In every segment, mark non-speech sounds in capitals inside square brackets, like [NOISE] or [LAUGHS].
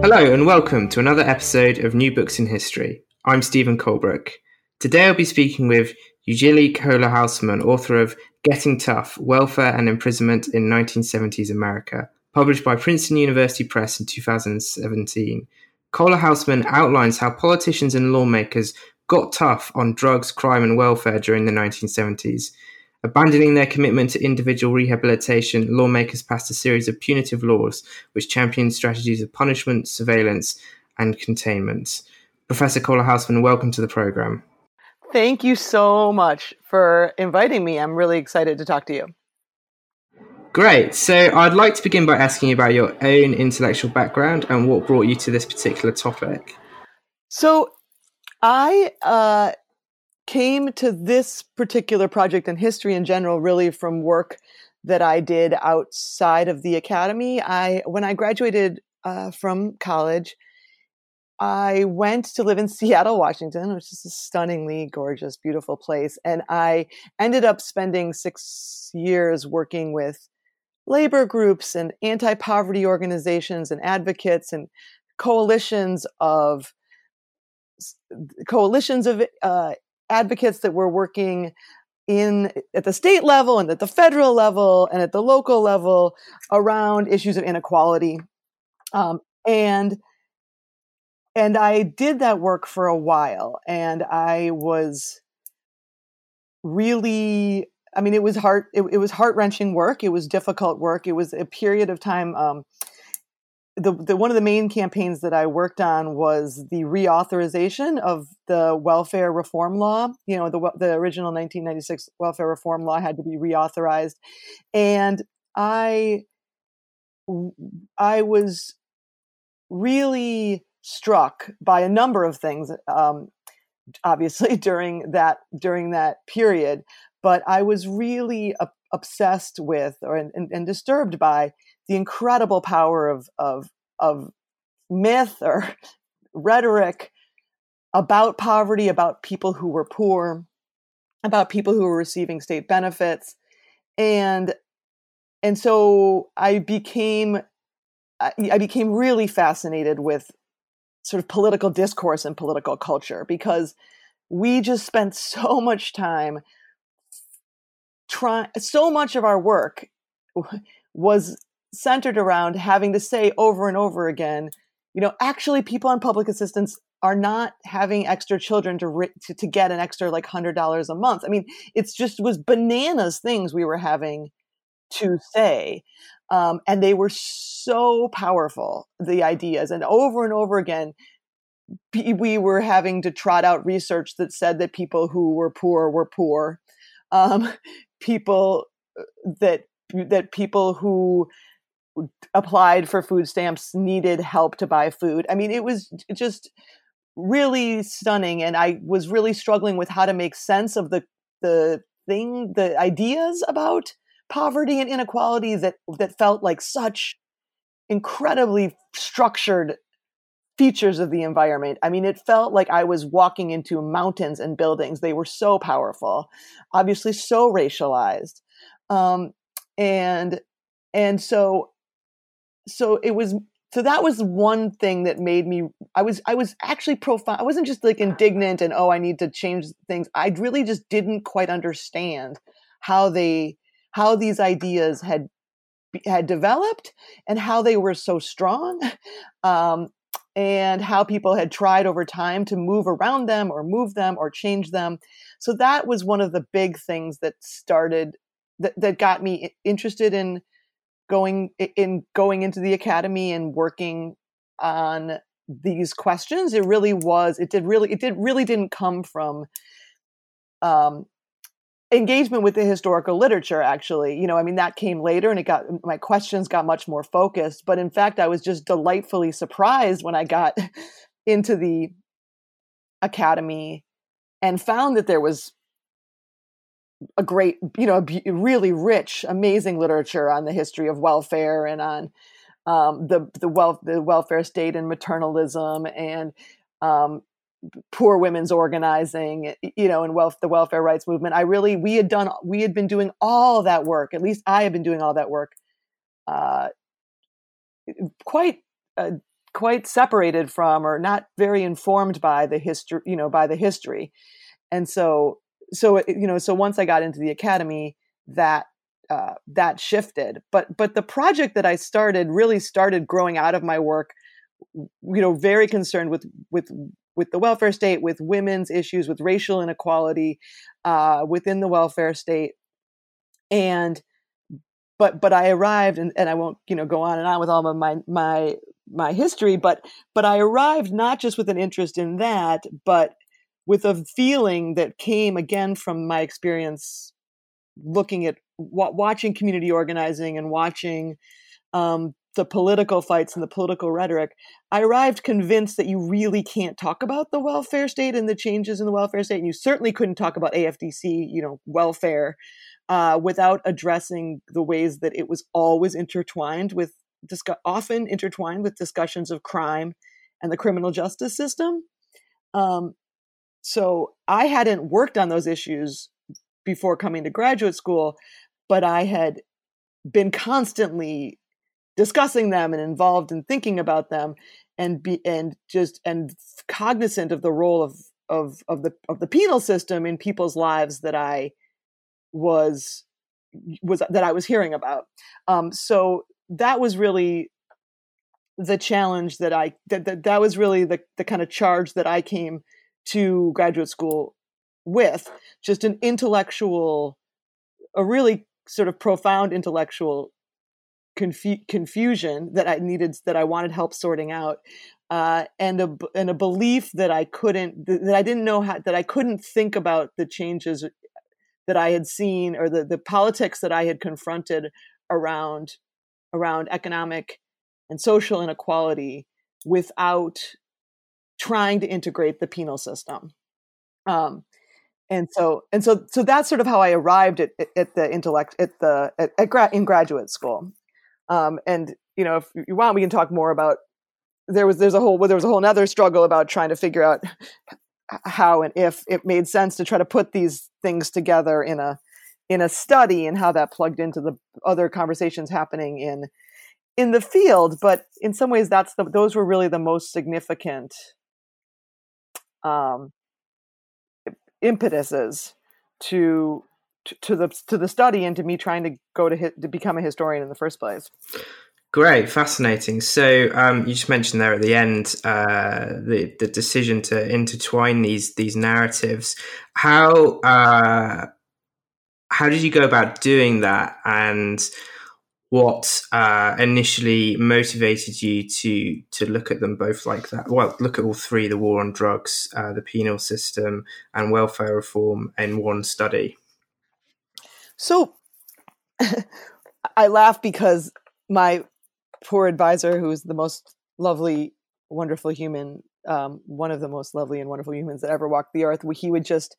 Hello, and welcome to another episode of New Books in History. I'm Stephen Colebrook. Today I'll be speaking with Julilly Kohler Hausmann, author of Getting Tough Welfare and Imprisonment in 1970s America, published by Princeton University Press in 2017. Kohler Hausmann outlines how politicians and lawmakers got tough on drugs, crime, and welfare during the 1970s. Abandoning their commitment to individual rehabilitation, lawmakers passed a series of punitive laws which championed strategies of punishment, surveillance, and containment. Professor Kohler Hausmann, welcome to the program. Thank you so much for inviting me. I'm really excited to talk to you. Great. So, I'd like to begin by asking you about your own intellectual background and what brought you to this particular topic. So, I uh, came to this particular project and history in general really from work that I did outside of the academy. I when I graduated uh, from college, I went to live in [LAUGHS] Seattle, Washington, which is a stunningly gorgeous, beautiful place, and I ended up spending six years working with labor groups and anti-poverty organizations and advocates and coalitions of coalitions of uh, advocates that were working in at the state level and at the federal level and at the local level around issues of inequality. Um, and and i did that work for a while and i was really i mean it was heart it, it was heart-wrenching work it was difficult work it was a period of time um, the, the one of the main campaigns that I worked on was the reauthorization of the welfare reform law. You know, the the original 1996 welfare reform law had to be reauthorized, and I I was really struck by a number of things. Um, obviously, [LAUGHS] during that during that period, but I was really obsessed with or and, and disturbed by the incredible power of of of myth or [LAUGHS] rhetoric about poverty, about people who were poor, about people who were receiving state benefits, and and so I became I became really fascinated with sort of political discourse and political culture because we just spent [LAUGHS] so much time trying so much of our work was centered around having to say over and over again, you know, actually people on public assistance are not having extra children to to, to get an extra like hundred dollars a month. I mean, it's just was bananas things we were having to say, um, and they were so powerful. The ideas, and over and over again, we were having to trot out research that said that people who were poor were poor, um, [LAUGHS] people uh, that that people who applied for food stamps needed help to buy food. I mean, it was just really stunning and I was really struggling with how to make sense of the the thing the ideas about poverty and inequality that that felt like such incredibly structured features of the environment. I mean, it felt like I was walking into mountains and buildings. They were so powerful, obviously so racialized. Um, and and so so it was so that was one thing that made me i was i was actually profound i wasn't just like indignant and oh i need to change things. I really just didn't quite understand how they how these ideas had had developed and how they were so strong um, and how people had tried over time to move around them or move them or change them. So that was one of the big things that started that, that got me interested in going in going into the academy and working on these questions it really was it did really it did really didn't come from um engagement with the historical literature actually. You know i mean that came later and it got my questions got much more focused but in fact i was just delightfully surprised when i got [LAUGHS] into the academy and found that there was a great, you know, really rich, amazing literature on the history of welfare and on um, the the wealth the welfare state and maternalism and um, poor women's organizing, you know, and wealth the welfare rights movement. I really we had done we had been doing all that work. At least I have been doing all that work, uh, quite. Uh, quite separated from or not very informed by the history you know by the history and so so you know so once i got into the academy that uh, that shifted. But but the project that i started really started growing out of my work you know very concerned with with with the welfare state with women's issues with racial inequality uh, within the welfare state. And but but I arrived and, and I won't you know go on and on with all of my my my history but but I arrived not just with an interest in that but with a feeling that came again from my experience looking at watching community organizing and watching um, the political fights and the political rhetoric, I arrived convinced that you really can't talk about the welfare state and the changes in the welfare state, and you certainly couldn't talk about AFDC, you know, welfare, uh, without addressing the ways that it was always intertwined with, often intertwined with discussions of crime and the criminal justice system. Um, so I hadn't worked on those issues before coming to graduate school, but I had been constantly discussing them and involved in thinking about them and be and just and cognizant of the role of of of the of the penal system in people's lives that I was was that I was hearing about. Um, so that was really the challenge that I that, that that was really the the kind of charge that I came to graduate school with just an intellectual, a really sort of profound intellectual confu- confusion that I needed, that I wanted help sorting out, uh, and a and a belief that I couldn't, that I didn't know how, that I couldn't think about the changes that I had seen or the the politics that I had confronted around around economic and social inequality without trying to integrate the penal system. Um, and so and so so that's sort of how I arrived at, at the intellect at the at, at gra- in graduate school. Um, and you know, if you want, we can talk more about. There was there's a whole well, there was a whole other struggle about trying to figure out how and if it made sense to try to put these things together in a in a study and how that plugged into the other conversations happening in in the field. But in some ways, that's the those were really the most significant um, impetuses to, to the to the study and to me trying to go to to become a historian in the first place. Great, fascinating. So um, you just mentioned there at the end uh, the the decision to intertwine these these narratives. How uh, how did you go about doing that, and what uh, initially motivated you to to look at them both like that? Well, look at all three: the war on drugs, uh, the penal system, and welfare reform in one study. So, [LAUGHS] I laugh because my poor advisor, who is the most lovely, wonderful human, um, one of the most lovely and wonderful humans that ever walked the earth, he would just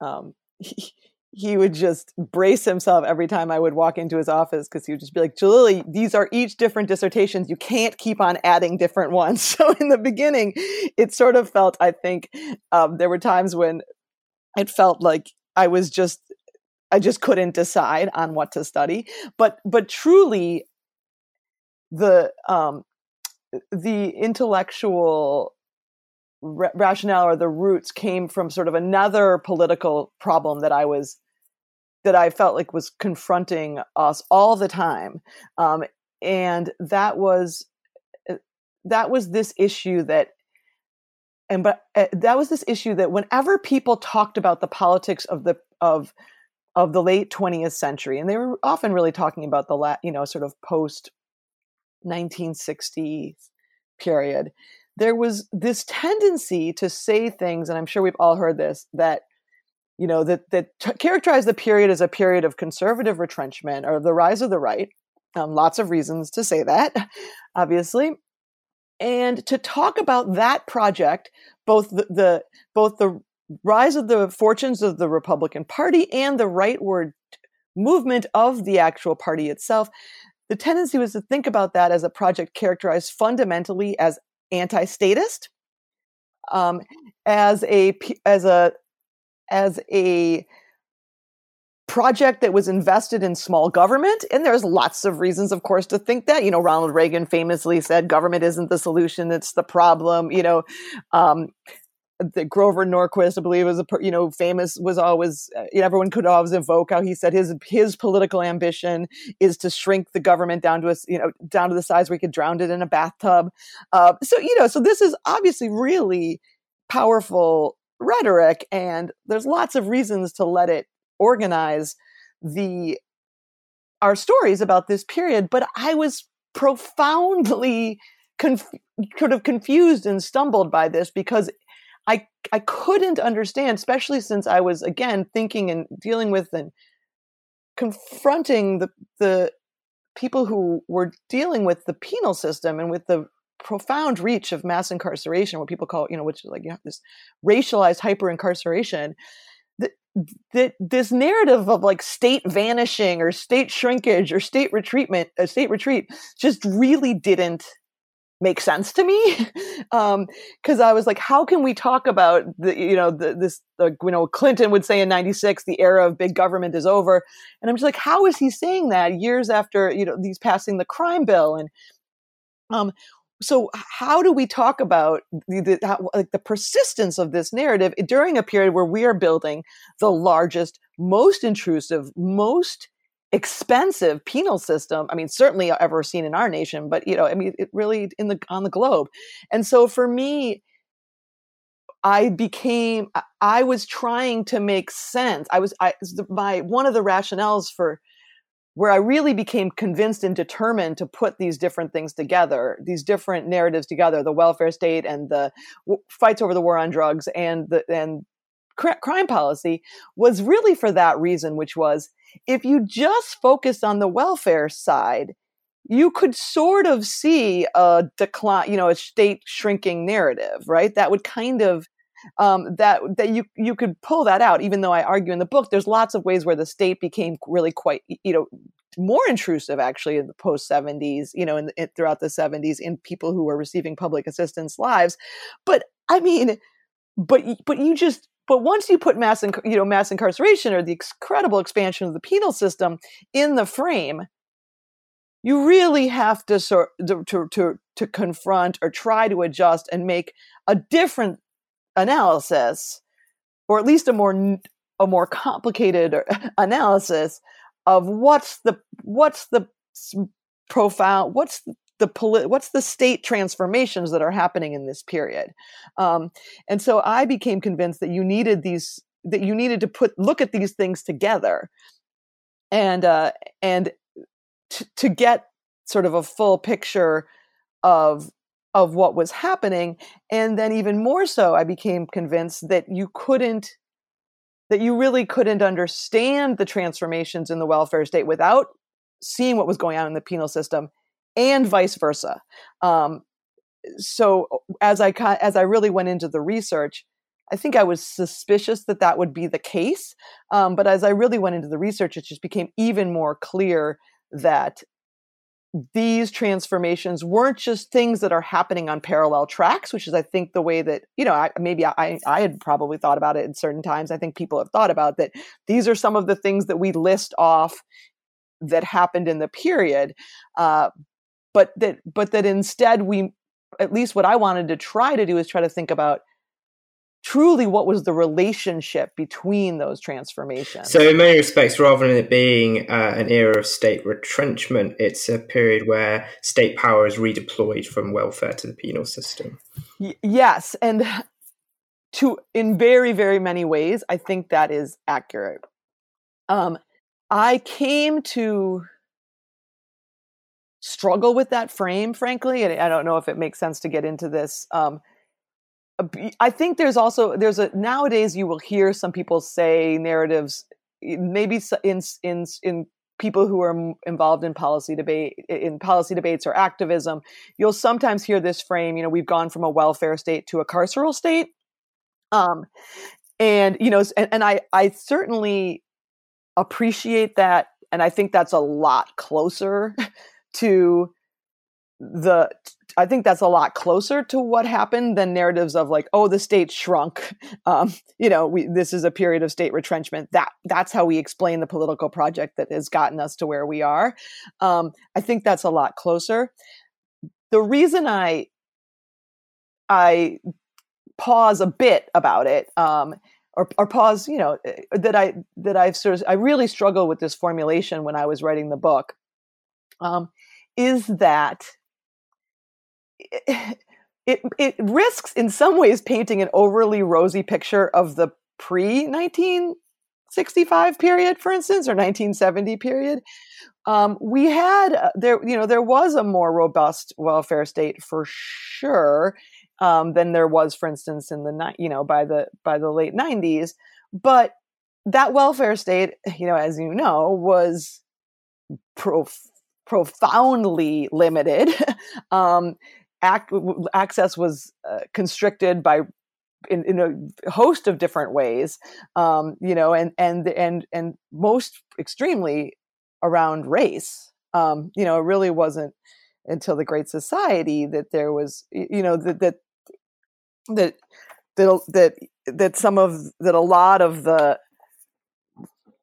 um, [LAUGHS] he would just brace himself every time I would walk into his office because he would just be like, Julilly, these are each different dissertations. You can't keep on adding different ones. [LAUGHS] So in the beginning, it sort of felt, I think, um, there were times when it felt like I was just, I just couldn't decide on what to study. But, but truly, the, um, the intellectual rationale or the roots came from sort of another political problem that I was that I felt like was confronting us all the time. Um, and that was uh, that was this issue that and but uh, that was this issue that whenever people talked about the politics of the of of the late 20th century and they were often really talking about the la- you know sort of post 1960 period there was this tendency to say things and i'm sure we've all heard this that you know that that t- characterize the period as a period of conservative retrenchment or the rise of the right. Um, lots of reasons to say that, [LAUGHS] obviously, and to talk about that project, both the, the both the rise of the fortunes of the Republican Party and the rightward movement of the actual party itself. The tendency was to think about that as a project characterized fundamentally as anti-statist, um, as a as a as a project that was invested in small government. And there's lots of reasons, of course, to think that. You know, Ronald Reagan famously said, government isn't the solution, it's the problem. You know, um, the Grover Norquist, I believe, was a you know famous was always uh, everyone could always invoke how he said his his political ambition is to shrink the government down to a you know down to the size where he could drown it in a bathtub. Uh, so you know, so this is obviously really powerful rhetoric, and there's lots of reasons to let it organize the our stories about this period. But I was profoundly conf- sort of confused and stumbled by this because I I couldn't understand, especially since I was again thinking and dealing with and confronting the the people who were dealing with the penal system and with the profound reach of mass incarceration, what people call, you know, which is like you know, this racialized hyper incarceration. That, that this narrative of like state vanishing or state shrinkage or state retreatment, a uh, state retreat, just really didn't make sense to me because [LAUGHS] um, I was like, how can we talk about the you know the, this you know Clinton would say in '96 the era of big government is over, and I'm just like, how is he saying that years after you know these passing the crime bill and um so how do we talk about the, the how, like the persistence of this narrative during a period where we are building the largest most intrusive most expensive penal system i mean certainly uh, ever seen in our nation but you know i mean it really in the on the globe? And so for me i became i was trying to make sense. I was i my one of the rationales for where i really became convinced and determined to put these different things together these different narratives together the welfare state and the fights over the war on drugs and the and crime policy was really for that reason which was if you just focused on the welfare side, you could sort of see a decline, you know, a state shrinking narrative, right? That would kind of um, that that you you could pull that out. Even though I argue in the book, there's lots of ways where the state became really quite, you know, more intrusive actually in the post 70s, you know, in, in throughout the 70s in people who were receiving public assistance lives. But I mean, but but you just but once you put mass, inc- you know, mass incarceration or the incredible expansion of the penal system in the frame, you really have to sort to, to, to, to confront or try to adjust and make a different analysis, or at least a more a more complicated [LAUGHS] analysis of what's the what's the profound what's the polit- what's the state transformations that are happening in this period? Um, and so i became convinced that you needed these that you needed to put look at these things together and uh, and t- to get sort of a full picture of of what was happening and then even more so i became convinced that you couldn't that you really couldn't understand the transformations in the welfare state without seeing what was going on in the penal system and vice versa. Um, so as I as I really went into the research, I think I was suspicious that that would be the case. Um, but as I really went into the research, it just became even more clear that these transformations weren't just things that are happening on parallel tracks, which is, I think, the way that you know I, maybe I I had probably thought about it in certain times. I think people have thought about that. These are some of the things that we list off that happened in the period, uh, but that but that instead we at least what I wanted to try to do is try to think about truly what was the relationship between those transformations. So, in many respects, rather than it being uh, an era of state retrenchment, it's a period where state power is redeployed from welfare to the penal system. Y- yes, and to in very very many ways, I think that is accurate. Um, I came to struggle with that frame, frankly. And I don't know if it makes sense to get into this. Um, I think there's also there's a nowadays you will hear some people say narratives, maybe in in in people who are involved in policy debate in policy debates or activism you'll sometimes hear this frame you know we've gone from a welfare state to a carceral state um and you know and, and i i certainly appreciate that and i think that's a lot closer [LAUGHS] to the I think that's a lot closer to what happened than narratives of like, oh, the state shrunk. [LAUGHS] Um, you know, we, this is a period of state retrenchment. That that's how we explain the political project that has gotten us to where we are. Um, I think that's a lot closer. The reason I I pause a bit about it, um, or, or pause, you know, eh, that I that I've sort of I really struggled with this formulation when I was writing the book, um, is that it, it risks in some ways painting an overly rosy picture of the pre 1965 period, for instance, or 1970 period. Um, we had uh, there, you know, there was a more robust welfare state for sure um, than there was, for instance, in the you know by the by the late 90s. But that welfare state, you know, as you know, was prof- profoundly limited. [LAUGHS] um, ac- access was uh, constricted by in, in, a host of different ways, um, you know, and and and and most extremely around race. Um, you know, it really wasn't until the Great Society that there was, you know, that that that that, that some of that a lot of the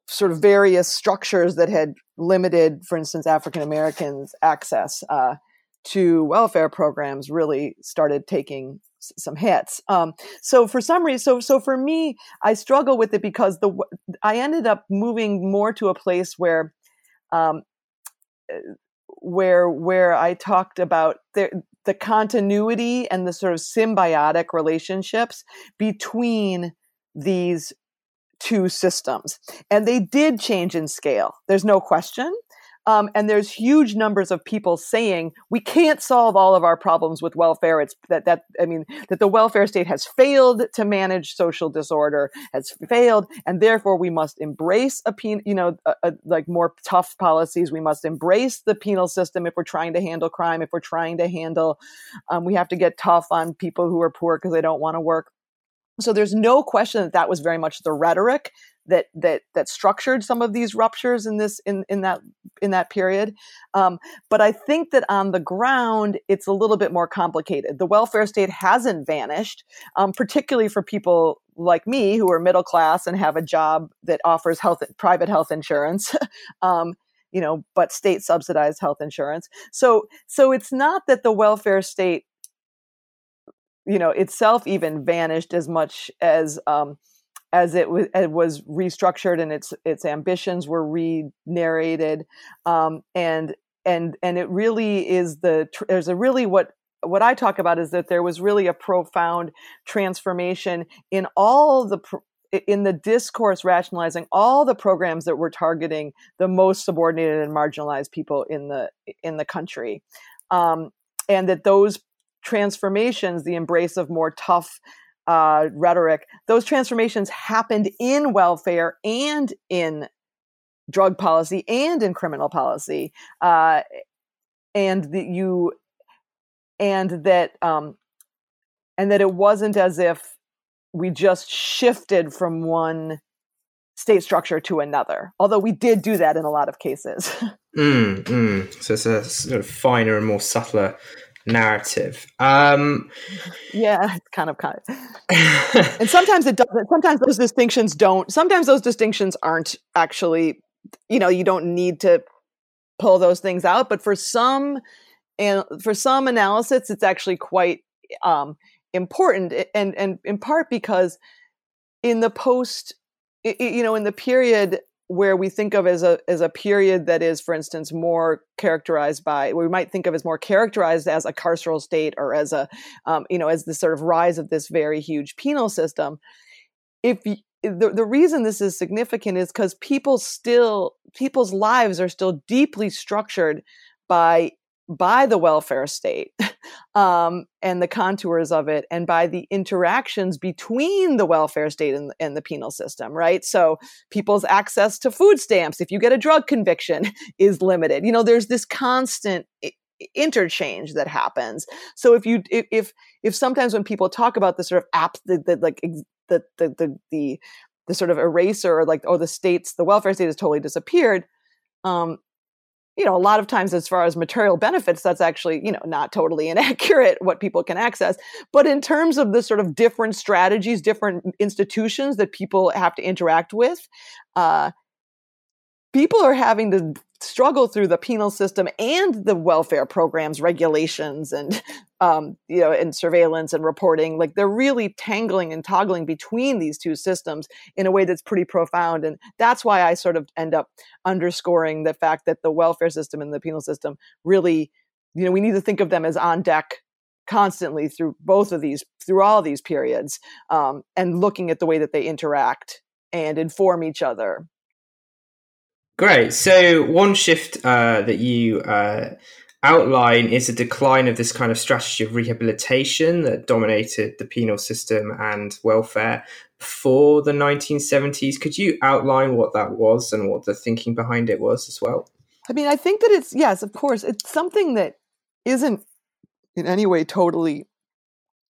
sort of various structures that had limited, for instance, African Americans' access uh, to welfare programs really started taking some hits. Um, so for some reason, so so for me, I struggle with it because the I ended up moving more to a place where, um, eh, where where I talked about the the continuity and the sort of symbiotic relationships between these two systems, and they did change in scale. There's no question. Um, and there's huge numbers of people saying we can't solve all of our problems with welfare. It's that that I mean that the welfare state has failed to manage social disorder, has failed, and therefore we must embrace a pen, you know, a, a, like more tough policies. We must embrace the penal system if we're trying to handle crime. If we're trying to handle, um, we have to get tough on people who are poor because they don't want to work. So there's no question that that was very much the rhetoric that that that structured some of these ruptures in this in in that in that period. Um, but I think that on the ground, it's a little bit more complicated. The welfare state hasn't vanished, um, particularly for people like me who are middle class and have a job that offers health private health insurance. [LAUGHS] um, you know, but state subsidized health insurance. So so it's not that the welfare state you know itself even vanished as much as um, as it was, it was restructured and its its ambitions were re-narrated um, and and and it really is the there's a really what what I talk about is that there was really a profound transformation in all the in the discourse rationalizing all the programs that were targeting the most subordinated and marginalized people in the in the country um, and that those transformations the embrace of more tough uh, rhetoric, those transformations happened in welfare and in drug policy and in criminal policy, uh, and that you and that um, and that it wasn't as if we just shifted from one state structure to another. Although we did do that in a lot of cases. [LAUGHS] mm, mm. So it's a sort of finer and more subtler narrative. Um, yeah, it's kind of kind and sometimes it doesn't. Sometimes those distinctions don't. Sometimes those distinctions aren't actually. You know, you don't need to pull those things out. But for some, and for some analysis, it's actually quite um, important, and and in part because in the post, you know, in the period where we think of as a as a period that is, for instance, more characterized by we might think of as more characterized as a carceral state or as a um, you know as the sort of rise of this very huge penal system. If the, the reason this is significant is because people still people's lives are still deeply structured by by the welfare state [LAUGHS] um, and the contours of it and by the interactions between the welfare state and, and, the penal system right? So people's access to food stamps if you get a drug conviction [LAUGHS] is limited. You know there's this constant interchange that happens. So if you if if sometimes when people talk about the sort of app the, the like the, the the the the sort of eraser or like oh the states the welfare state has totally disappeared um you know, a lot of times as far as material benefits, that's actually, you know, not totally [LAUGHS] inaccurate what people can access. But in terms of the sort of different strategies, different institutions that people have to interact with, uh, people are having to struggle through the penal system and the welfare programs regulations and um, you know and surveillance and reporting like they're really tangling and toggling between these two systems in a way that's pretty profound and that's why i sort of end up underscoring the fact that the welfare system and the penal system really you know we need to think of them as on deck constantly through both of these through all these periods um, and looking at the way that they interact and inform each other Great. So one shift uh, that you uh, outline is a decline of this kind of strategy of rehabilitation that dominated the penal system and welfare before the 1970s. Could you outline what that was and what the thinking behind it was as well? I mean, I think that it's yes, of course, it's something that isn't in any way totally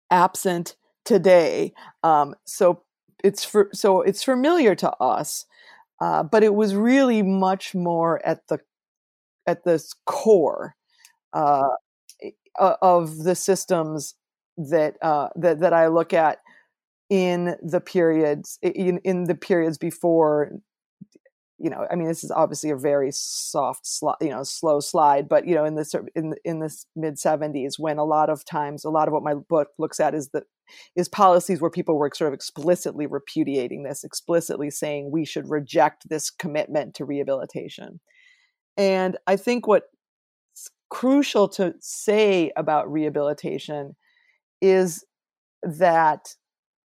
absent today. Um, so it's for so it's familiar to us uh, but it was really much more at the at the core uh, of the systems that uh, that that I look at in the periods in in the periods before you know i mean this is obviously a very soft slide you know slow slide but you know in the in in the mid 70s when a lot of times a lot of what my book looks at is the is policies where people were sort of explicitly repudiating this explicitly saying we should reject this commitment to rehabilitation. And i think what's crucial to say about rehabilitation is that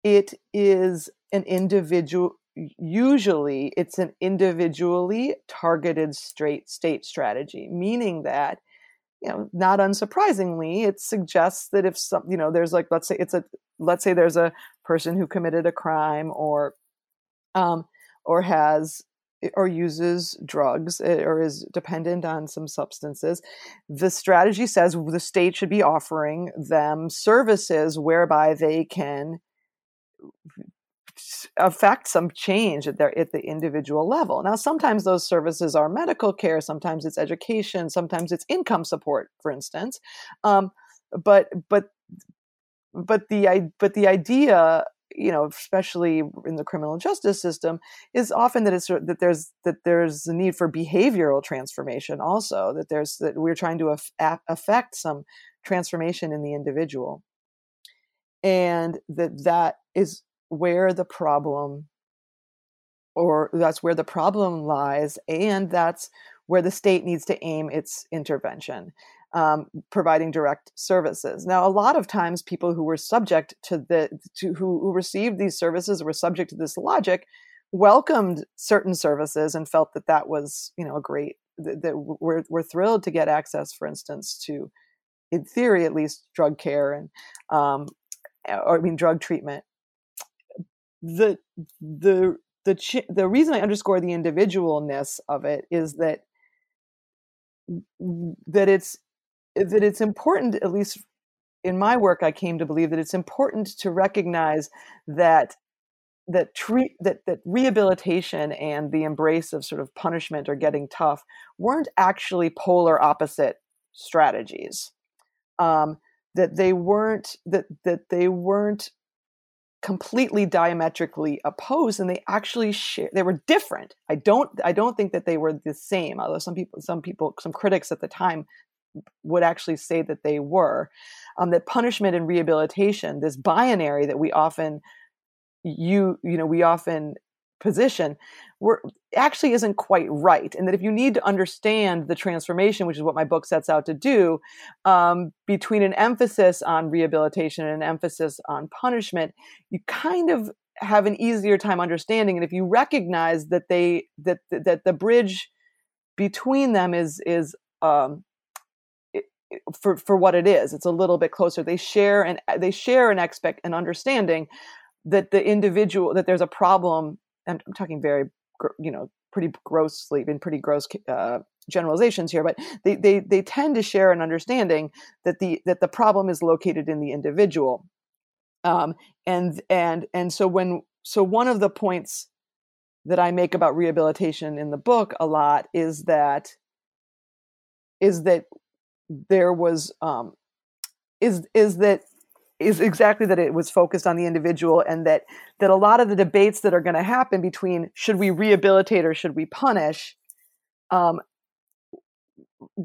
it is an individual usually it's an individually targeted straight state strategy meaning that you know not unsurprisingly it suggests that if some you know there's like let's say it's a let's say there's a person who committed a crime or um or has or uses drugs eh, or is dependent on some substances the strategy says the state should be offering them services whereby they can affect some change at their at the individual level. Now, sometimes those services are medical care, sometimes it's education, sometimes it's income support, for instance. Um, but but but the but the idea you know especially in the criminal justice system is often that it's uh, that there's that there's a need for behavioral transformation also that there's that we're trying to af- affect some transformation in the individual. And that that is where the problem or that's where the problem lies and that's where the state needs to aim its intervention um, providing direct services. Now a lot of times people who were subject to the to who, who received these services were subject to this logic welcomed certain services and felt that that was you know a great that, that we're, we're thrilled to get access for instance to in theory at least drug care and um, or i mean drug treatment. The the the the reason I underscore the individualness of it is that that it's that it's important at least in my work I came to believe that it's important to recognize that that treat that that rehabilitation and the embrace of sort of punishment or getting tough weren't actually polar opposite strategies. Um, that they weren't that that they weren't completely diametrically opposed and they actually share they were different. I don't i don't think that they were the same although some people some people some critics at the time would actually say that they were um, that punishment and rehabilitation this binary that we often you you know we often position were actually isn't quite right and that if you need to understand the transformation which is what my book sets out to do um, between an emphasis on rehabilitation and an emphasis on punishment you kind of have an easier time understanding and if you recognize that they that that the bridge between them is is um, for for what it is it's a little bit closer. They share and they share an expect an understanding that the individual that there's a problem I'm talking very, you know, pretty grossly, been pretty gross uh, generalizations here, but they, they they tend to share an understanding that the that the problem is located in the individual, um, and and and so when so one of the points that I make about rehabilitation in the book a lot is that is that there was um, is is that is exactly that it was focused on the individual and that that a lot of the debates that are going to happen between should we rehabilitate or should we punish um,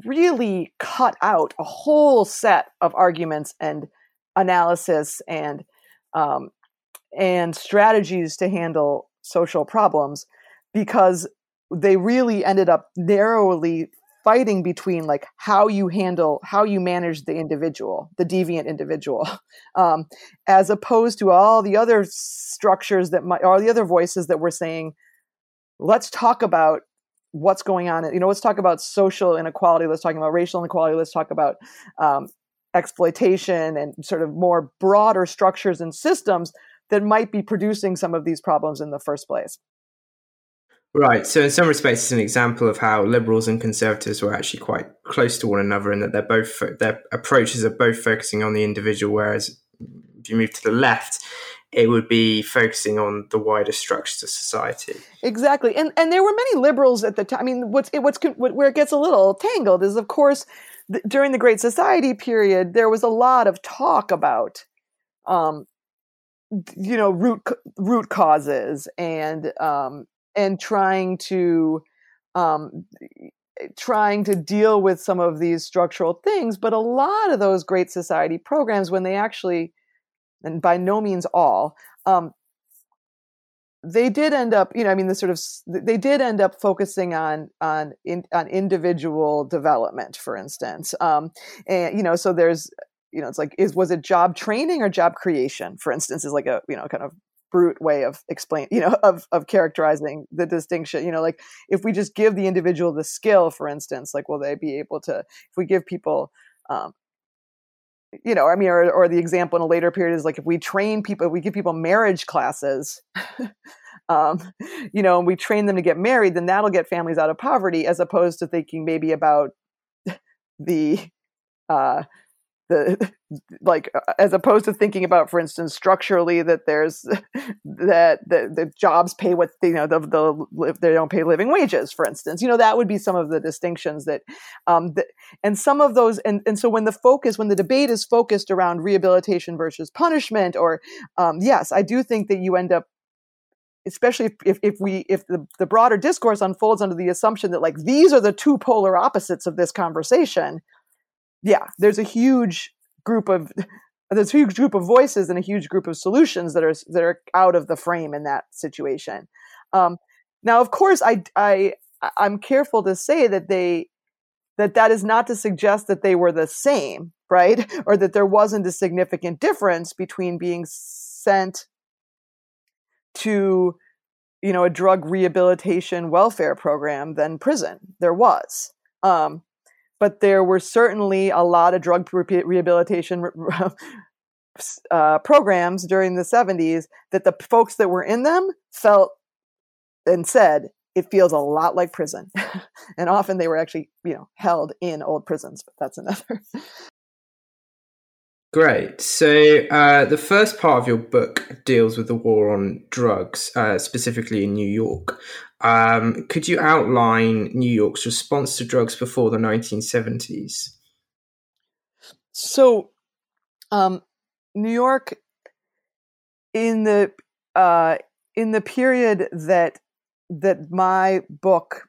really cut out a whole set of arguments and analysis and um, and strategies to handle social problems because they really ended up narrowly fighting between like how you handle how you manage the individual the deviant individual [LAUGHS] um, as opposed to all the other structures that might all the other voices that were saying let's talk about what's going on you know let's talk about social inequality let's talk about racial inequality let's talk about um, exploitation and sort of more broader structures and systems that might be producing some of these problems in the first place Right. So, in some respects, it's an example of how liberals and conservatives were actually quite close to one another, in that they're both their approaches are both focusing on the individual. Whereas, if you move to the left, it would be focusing on the wider structures of society. Exactly, and and there were many liberals at the time. I mean, what's what's where it gets a little tangled is, of course, th- during the Great Society period, there was a lot of talk about, um, you know, root root causes and um, and trying to um, trying to deal with some of these structural things but a lot of those great society programs when they actually and by no means all um, they did end up you know i mean the sort of they did end up focusing on on in, on individual development for instance um, and you know so there's you know it's like is was it job training or job creation for instance is like a you know kind of brute way of explain you know [LAUGHS] of of characterizing the distinction you know like if we just give the individual the skill for instance like will they be able to if we give people um, you know i mean or, or the example in a later period is like if we train people we give people marriage classes [LAUGHS] um, you know and we train them to get married then that'll get families out of poverty as opposed to thinking maybe about [LAUGHS] the uh, the [LAUGHS] like uh, as opposed to thinking about for instance structurally that there's [LAUGHS] that the, the jobs pay what you know the, the they don't pay living wages for instance. You know that would be some of the distinctions that um that, and some of those and and so when the focus when the debate is focused around rehabilitation versus punishment or um yes i do think that you end up especially if, if, if, we if the, the broader discourse unfolds under the assumption that like these are the two polar opposites of this conversation yeah, there's a huge group of [LAUGHS] there's a huge group of voices and a huge group of solutions that are that are out of the frame in that situation. Um, now, of course, I I I'm careful to say that they that that is not to suggest that they were the same, right? [LAUGHS] Or that there wasn't a significant difference between being sent to you know a drug rehabilitation welfare program than prison. There was. Um, but there were certainly a lot of drug rehabilitation [LAUGHS] uh, programs during the 70s that the folks that were in them felt and said it feels a lot like prison [LAUGHS] and often they were actually you know held in old prisons but that's another [LAUGHS] Great. So uh, the first part of your book deals with the war on drugs, uh, specifically in New York. Um, could you outline New York's response to drugs before the 1970s? So, um, New York in the uh, in the period that that my book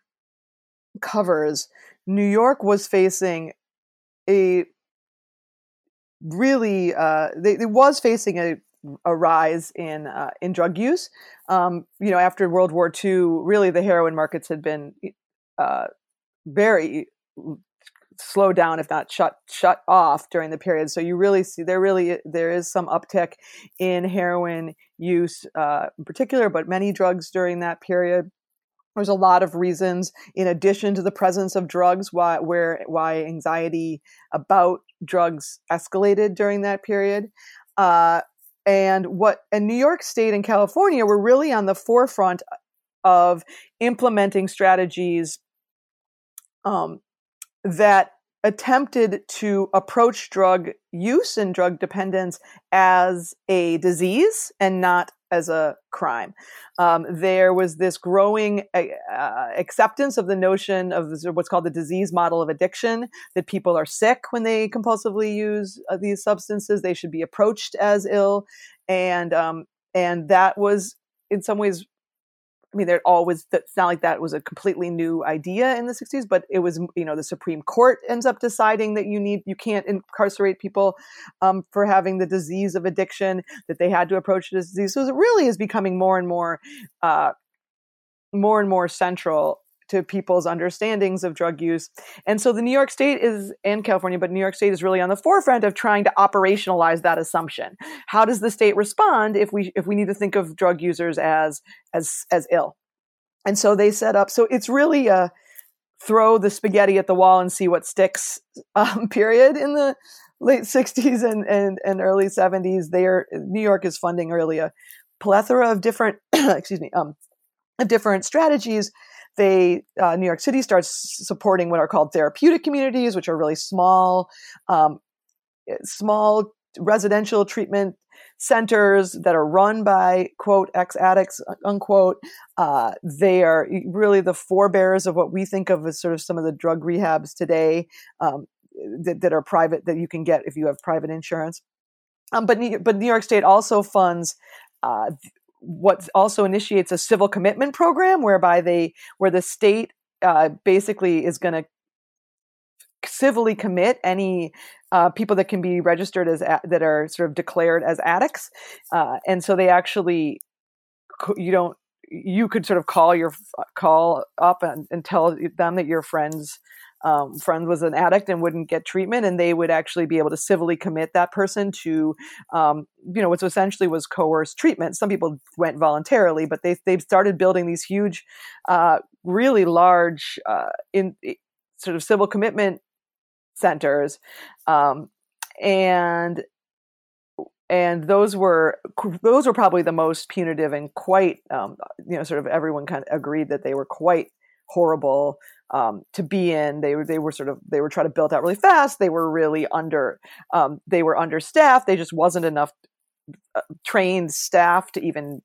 covers, New York was facing a really uh, they, it was facing a a rise in uh, in drug use. Um, you know, after World War II, really the heroin markets had been uh, very slowed down, if not shut shut off during the period. So you really see there really there is some uptick in heroin use uh, in particular, but many drugs during that period. There's a lot of reasons, in addition to the presence of drugs, why where why anxiety about drugs escalated during that period. Uh, and what and New York State and California were really on the forefront of implementing strategies um, that attempted to approach drug use and drug dependence as a disease and not as a crime. Um, there was this growing uh, uh, acceptance of the notion of what's called the disease model of addiction that people are sick when they compulsively use uh, these substances. They should be approached as ill, and um, and that was in some ways I mean, there always, it's not like that was a completely new idea in the 60s, but it was, you know, the Supreme Court ends up deciding that you need, you can't incarcerate people um, for having the disease of addiction, that they had to approach the disease. So it really is becoming more and more, uh, more and more central to people's understandings of drug use. And so the New York State is and California, but New York State is really on the forefront of trying to operationalize that assumption. How does the state respond if we if we need to think of drug users as as as ill? And so they set up so it's really a throw the spaghetti at the wall and see what sticks [LAUGHS] um, period in the late 60s and, and, and early 70s there new york is funding really a plethora of different [CLEARS THROAT] excuse me um, of different strategies they uh, New York City starts supporting what are called therapeutic communities, which are really small, um, eh, small residential treatment centers that are run by quote ex addicts unquote. Uh, they are really the forebears of what we think of as sort of some of the drug rehabs today um, that, that, are private that you can get if you have private insurance. Um, but but New York State also funds uh, what also initiates a civil commitment program whereby they where the state uh, basically is going to civilly commit any uh, people that can be registered as that are sort of declared as addicts. Uh, and so they actually you don't you could sort of call your call up and, and tell them that your friends um, friend was an addict and wouldn't get treatment, and they would actually be able to civilly commit that person to, um, you know, what essentially was coerced treatment. Some people went voluntarily, but they they've started building these huge, uh, really large, uh, in sort of civil commitment centers, um, and and those were those were probably the most punitive and quite um, you know sort of everyone kind of agreed that they were quite horrible um, to be in. They were they were sort of they were trying to build out really fast. They were really under um, they were understaffed. They just wasn't enough uh, trained staff to even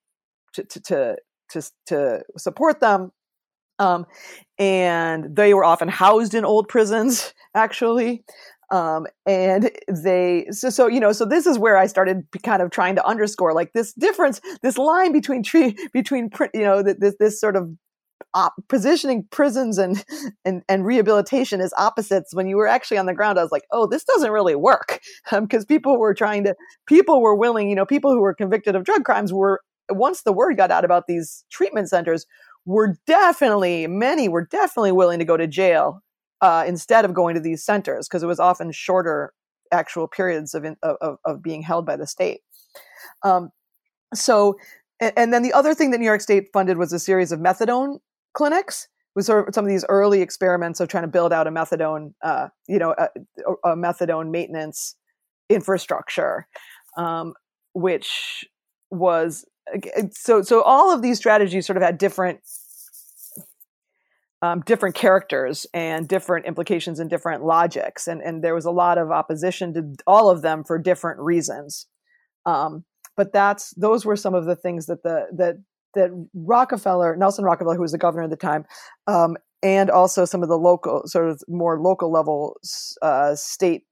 to to to to, to support them. Um, and they were often housed in old prisons, [LAUGHS] actually. Um, and they so, so you know so this is where I started kind of trying to underscore like this difference, this line between tree [LAUGHS] between you know this this sort of op- positioning prisons and, and and rehabilitation as opposites when you were actually on the ground i was like oh this doesn't really work. Because [LAUGHS] um, people were trying to people were willing you know people who were convicted of drug crimes were once the word got out about these treatment centers were definitely many were definitely willing to go to jail uh, instead of going to these centers because it was often shorter actual periods of, of, of being held by the state. Um, so and, then the other thing that New York State funded was a series of methadone clinics was sort of some of these early experiments of trying to build out a methadone, uh, you know, a, a, methadone maintenance infrastructure, um, which was so. So all of these strategies sort of had different. Um, different characters and different implications and different logics, and and there was a lot of opposition to all of them for different reasons. Um, but that's those were some of the things that the that that Rockefeller, Nelson Rockefeller, who was the governor at the time, um, and also some of the local, sort of more local level uh, state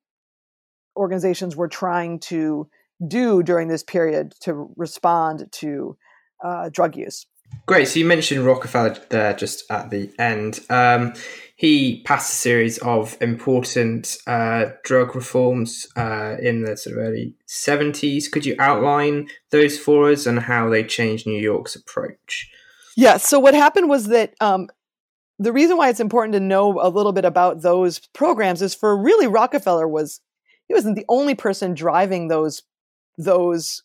organizations were trying to do during this period to respond to uh, drug use. Great. So you mentioned Rockefeller there just at the end. Um, he passed a series of important uh, drug reforms uh, in the sort of early 70s. Could you outline those for us and how they changed New York's approach? Yeah. So what happened was that um, the reason why it's important to know a little bit about those programs is for really Rockefeller was he wasn't the only person driving those those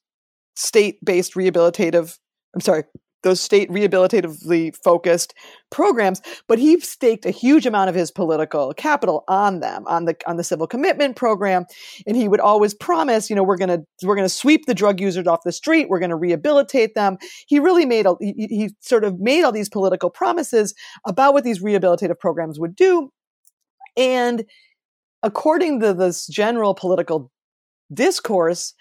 state-based rehabilitative I'm sorry, those state rehabilitatively focused programs but he staked a huge amount of his political capital on them on the on the civil commitment program. And he would always promise you know we're going to we're going to sweep the drug users off the street. We're going to rehabilitate them. He really made a he, he sort of made all these political promises about what these rehabilitative programs would do. And according to this general political discourse,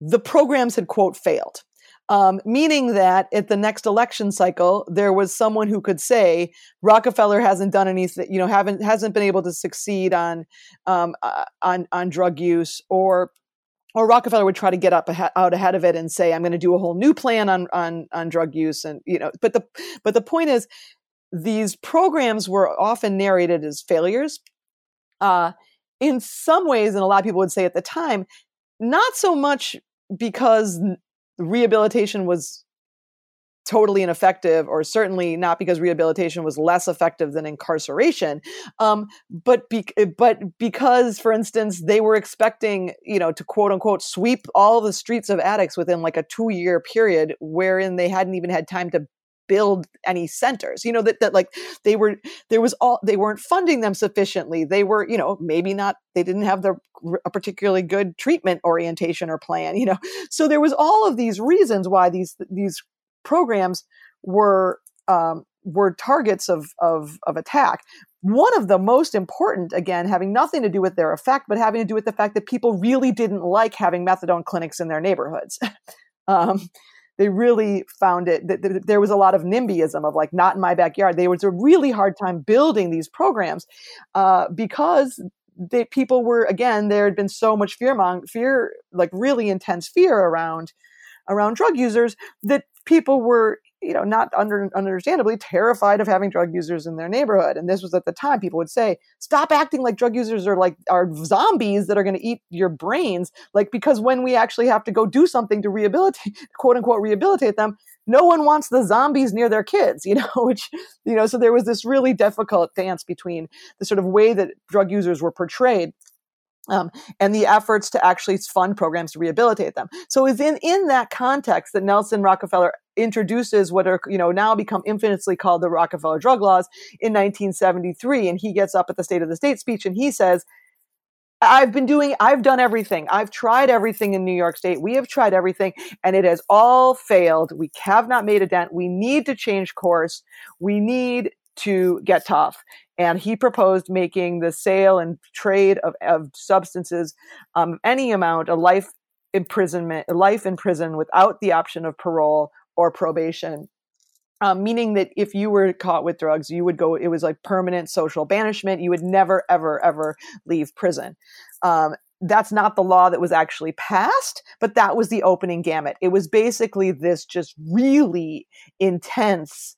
the programs had quote failed. Um, meaning that at the next election cycle, there was someone who could say Rockefeller hasn't done anything, you know, haven't hasn't been able to succeed on um, uh, on on drug use, or or Rockefeller would try to get up out ahead of it and say, "I'm going to do a whole new plan on on on drug use," and you know, but the but the point is, these programs were often narrated as failures. Uh, in some ways, and a lot of people would say at the time, not so much because rehabilitation was totally ineffective, or certainly not because rehabilitation was less effective than incarceration, um, but be- but because, for instance, they were expecting, you know, to quote unquote sweep all the streets of addicts within like a two year period, wherein they hadn't even had time to build any centers you know that, that like they were there was all they weren't funding them sufficiently. They were you know maybe not they didn't have the a particularly good treatment orientation or plan you know? So there was all of these reasons why these these programs were um, were targets of, of of attack. One of the most important again having nothing to do with their effect but having to do with the fact that people really didn't like having methadone clinics in their neighborhoods. [LAUGHS] Um, they really found it that there was a lot of NIMBYism of like not in my backyard. They was a really hard time building these programs uh, because they, people were again there had been so much fear mong- fear like really intense fear around around drug users that people were you know, not under, understandably terrified of having drug users in their neighborhood. And this was at the time people would say, stop acting like drug users are like are zombies that are going to eat your brains. Like, because when we actually have to go do something to rehabilitate, [LAUGHS] quote unquote, rehabilitate them, no one wants the zombies near their kids, you know, [LAUGHS] which, you know, so there was this really difficult dance between the sort of way that drug users were portrayed um, and the efforts to actually fund programs to rehabilitate them. So it's in, in that context that Nelson Rockefeller introduces what are you know now become infamously called the Rockefeller drug laws in 1973 and he gets up at the state of the state speech and he says I've been doing I've done everything. I've tried everything in New York state. We have tried everything and it has all failed. We have not made a dent. We need to change course. We need to get tough. And he proposed making the sale and trade of, of substances, um, any amount, a life imprisonment, life in prison without the option of parole or probation. Um, meaning that if you were caught with drugs, you would go, it was like permanent social banishment. You would never, ever, ever leave prison. Um, that's not the law that was actually passed, but that was the opening gamut. It was basically this just really intense,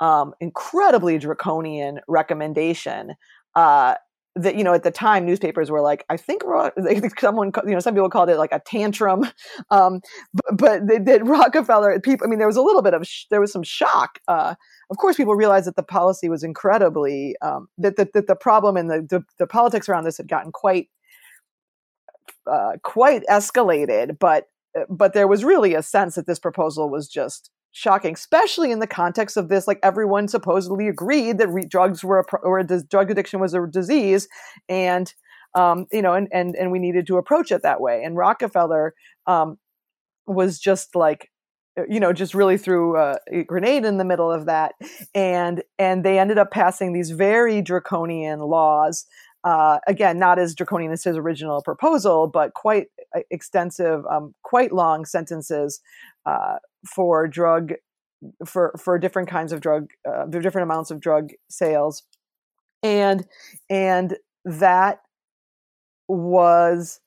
um, incredibly draconian recommendation uh, that you know at the time newspapers were like i think [LAUGHS] someone you know some people called it like a tantrum [LAUGHS] um, but, but did [LAUGHS] rockefeller people i mean there was a little bit of sh- there was some shock uh, of course people realized that the policy was incredibly um, that, that, that the problem and the, the, the politics around this had gotten quite uh, quite escalated but but there was really a sense that this proposal was just shocking, especially in the context of this. Like everyone supposedly agreed that re- drugs were a, or a drug addiction was a disease, and um, you know, and and and we needed to approach it that way. And Rockefeller um, was just like uh, you know just really threw a grenade in the middle of that and and they ended up passing these very draconian laws uh, again not as draconian as his original proposal but quite uh, extensive um, quite long sentences uh, for drug for for different kinds of drug uh, different amounts of drug sales. And and that was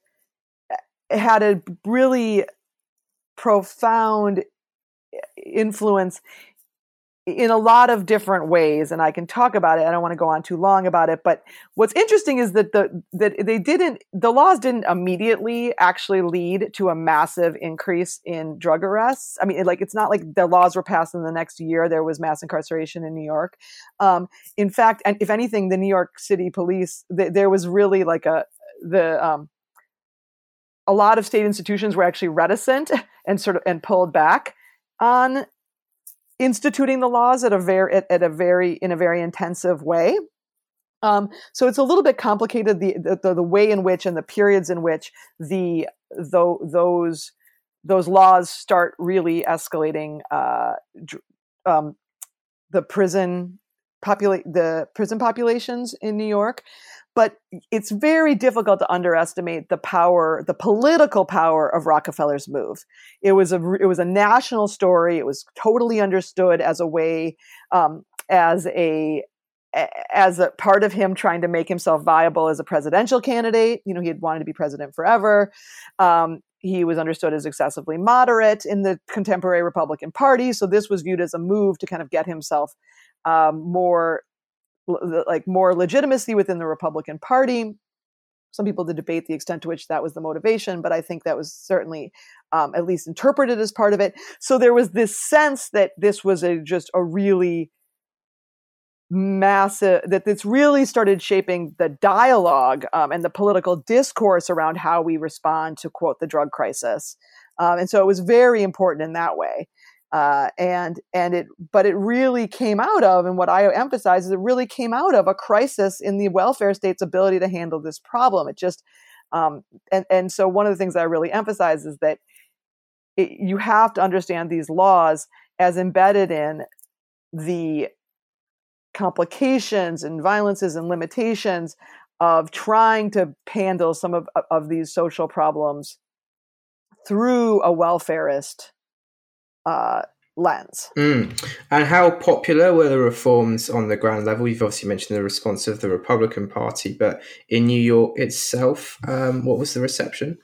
eh, had a really profound eh, influence in a lot of different ways and i can talk about it i don't want to go on too long about it but what's interesting is that the that they didn't the laws didn't immediately actually lead to a massive increase in drug arrests. I mean like it's not like the laws were passed in the next year there was mass incarceration in new york. Um, in fact and if anything the new york city police th- there was really like a the um, a lot of state institutions were actually reticent [LAUGHS] and sort of and pulled back on instituting the laws at a very at, at a very in a very intensive way. Um, so it's a little bit complicated the, the, the way in which and the periods in which the though those those laws start really escalating uh, um, the prison populate the prison populations in New York. But it's very difficult to underestimate the power, the political power of Rockefeller's move. It was a it was a national story. It was totally understood as a way, um, as a as a part of him trying to make himself viable as a presidential candidate. You know, he had wanted to be president forever. Um, he was understood as excessively moderate in the contemporary Republican Party. So this was viewed as a move to kind of get himself um, more like more legitimacy within the Republican Party. Some people debate the extent to which that was the motivation, but I think that was certainly um, at least interpreted as part of it. So there was this sense that this was a just a really massive that this really started shaping the dialogue um, and the political discourse around how we respond to quote the drug crisis um, and so it was very important in that way uh, and and it but it really came out of and what i emphasize is it really came out of a crisis in the welfare state's ability to handle this problem. It just um, and and so one of the things i really emphasize is that it, you have to understand these laws as embedded in the complications and violences and limitations of trying to handle some of, of these social problems through a welfarist uh, lens. Mm. And how popular were the reforms on the ground level? You've obviously mentioned the response of the Republican Party, but in New York itself, um, what was the reception?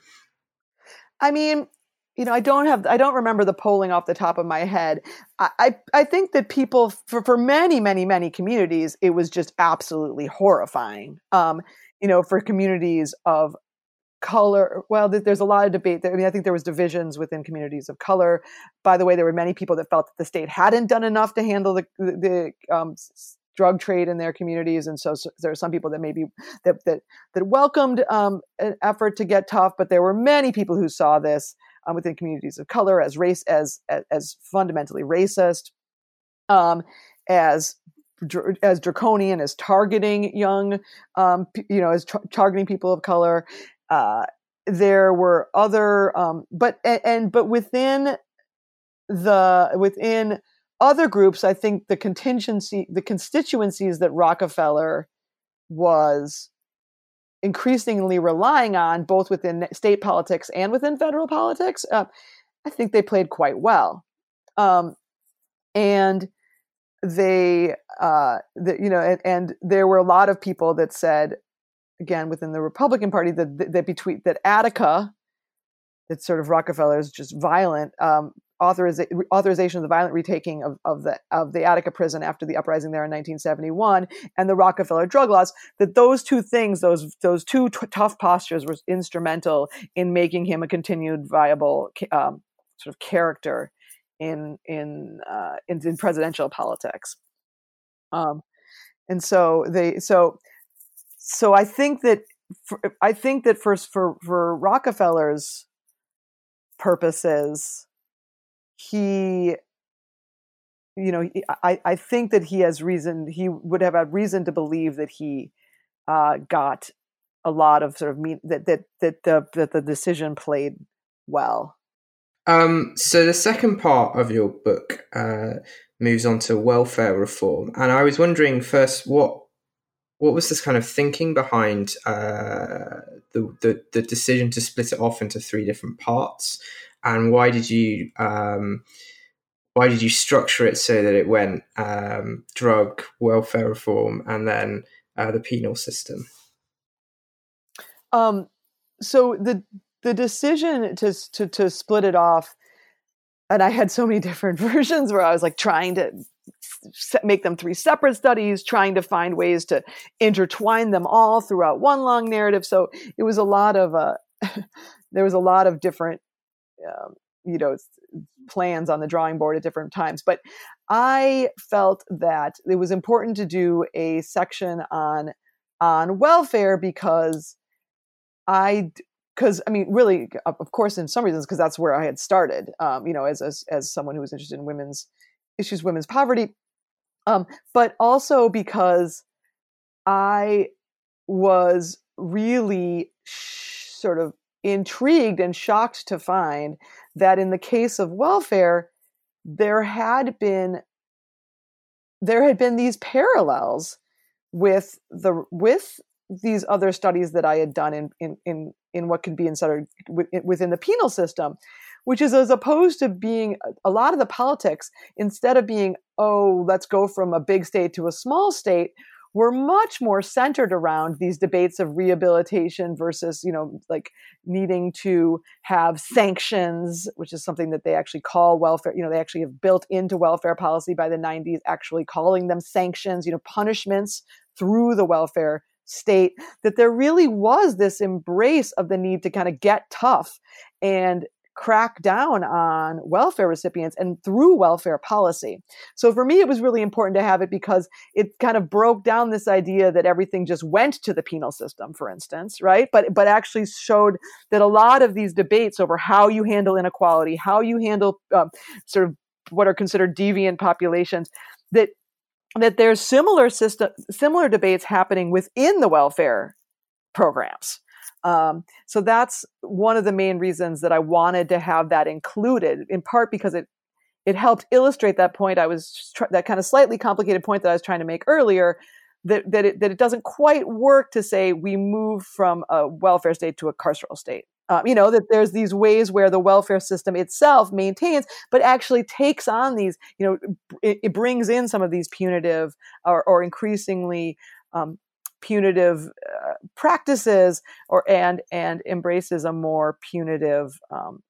I mean, you know, I don't have, I don't remember the polling off the top of my head. I, I, I think that people, for, for many, many, many communities, it was just absolutely horrifying. Um, you know, for communities of color, well, there's a lot of debate. I mean, I think there was divisions within communities of color. By the way, there were many people that felt that the state hadn't done enough to handle the, the, um, drug trade in their communities, and so, so, there are some people that maybe that that that welcomed um, an effort to get tough, but there were many people who saw this um, within communities of color as race as as, as fundamentally racist, um, as as draconian as targeting young, um, you know, as tra- targeting people of color. Uh, there were other, um, but and, and but within the within other groups, I think the contingency, the constituencies that Rockefeller was increasingly relying on, both within state politics and within federal politics, uh, I think they played quite well. Um, and they, uh, the, you know, and, and, there were a lot of people that said, again, within the Republican Party, that that between that Attica, that sort of Rockefeller's just violent, um, authoriza- authorization of the violent retaking of, of the of the Attica prison after the uprising there in 1971 and the Rockefeller drug laws that those two things those those two t- tough postures were instrumental in making him a continued viable um, sort of character in in, uh, in, in presidential politics. Um, and so they so so I think that for, I think that for for for Rockefeller's purposes he you know I, I think that he has reason he would have had reason to believe that he uh, got a lot of sort of mean that that that the that the decision played well. Um, so the second part of your book uh, moves on to welfare reform and i was wondering first what what was this kind of thinking behind uh, the, the, the decision to split it off into three different parts and why did you um, why did you structure it so that it went um, drug welfare reform and then uh, the penal system? Um, so the the decision to, to to split it off, and I had so many [LAUGHS] different versions where I was like trying to make them three separate studies, trying to find ways to intertwine them all throughout one long narrative. So it was a lot of uh, [LAUGHS] there was a lot of different um, you know plans on the drawing board at different times but i felt that it was important to do a section on on welfare because i because i mean really of course in some reasons because that's where i had started um, you know as, as as someone who was interested in women's issues women's poverty. Um, but also because i was really sh- sort of intrigued and shocked to find that in the case of welfare, there had been there had been these parallels with the with these other studies that I had done in in in, in what could be inserted within the penal system, which is as opposed to being a lot of the politics instead of being oh let's go from a big state to a small state were much more centered around these debates of rehabilitation versus, you know, like needing to have sanctions, which is something that they actually call welfare. You know, they actually have built into welfare policy by the 90s, actually calling them sanctions, you know, punishments through the welfare state. That there really was this embrace of the need to kind of get tough and crack down on welfare recipients and through welfare policy. So for me, it was really important to have it because it kind of broke down this idea that everything just went to the penal system, for instance, right? But but actually showed that a lot of these debates over how you handle inequality, how you handle um, sort of what are considered deviant populations, that that there's similar system similar debates happening within the welfare programs um, so that's one of the main reasons that I wanted to have that included, in part because it it helped illustrate that point I was tr- that kind of slightly complicated point that I was trying to make earlier. That that it, that it doesn't quite work to say we move from a welfare state to a carceral state. Um, you know that there's these ways where the welfare system itself maintains, but actually takes on these. You know, it, it brings in some of these punitive or, or increasingly um, punitive uh, practices or and and embraces a more punitive um,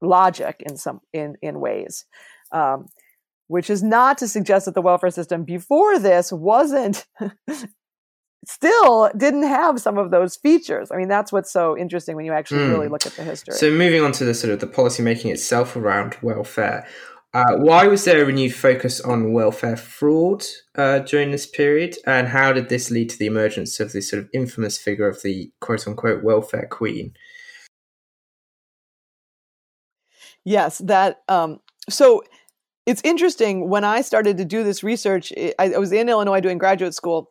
logic in some in in ways um, which is not to suggest that the welfare system before this wasn't [LAUGHS] still didn't have some of those features. I mean, that's what's so interesting when you actually mm. really look at the history. So, moving on to the sort of the policy making itself around welfare, uh, why was there a renewed focus on welfare fraud uh, during this period, and how did this lead to the emergence of this sort of infamous figure of the quote unquote welfare queen? Yes, that. Um, so it's interesting when I started to do this research. I, I was in Illinois doing graduate school,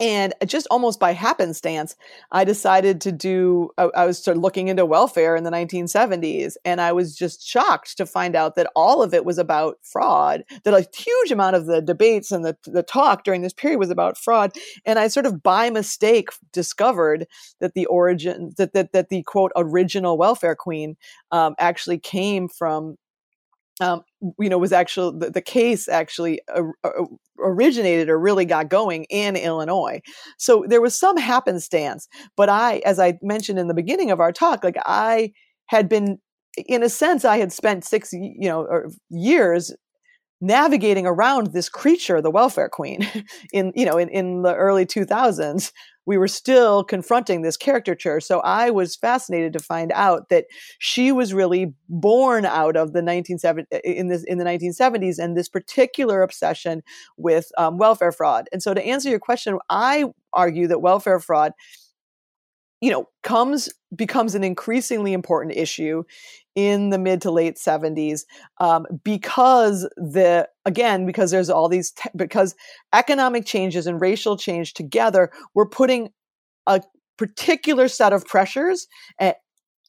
and just almost by happenstance, I decided to do, I, I was sort of looking into welfare in the 1970s. And I was just shocked to find out that all of it was about fraud, that a huge amount of the debates and the, the talk during this period was about fraud. And I sort of by mistake discovered that the origin, that, that, that the quote, original welfare queen um, actually came from um, you know, was actually the, the case actually uh, originated or really got going in Illinois. So there was some happenstance, but I, as I mentioned in the beginning of our talk, like I had been, in a sense, I had spent six, you know, years navigating around this creature, the welfare queen, [LAUGHS] in you know, in, in the early 2000s, we were still confronting this caricature. So I was fascinated to find out that she was really born out of the 1970s in this in the 1970s and this particular obsession with um, welfare fraud. And so to answer your question, I argue that welfare fraud you know comes becomes an increasingly important issue in the mid to late 70s um, because the again because there's all these te- because economic changes and racial change together we're putting a particular set of pressures at,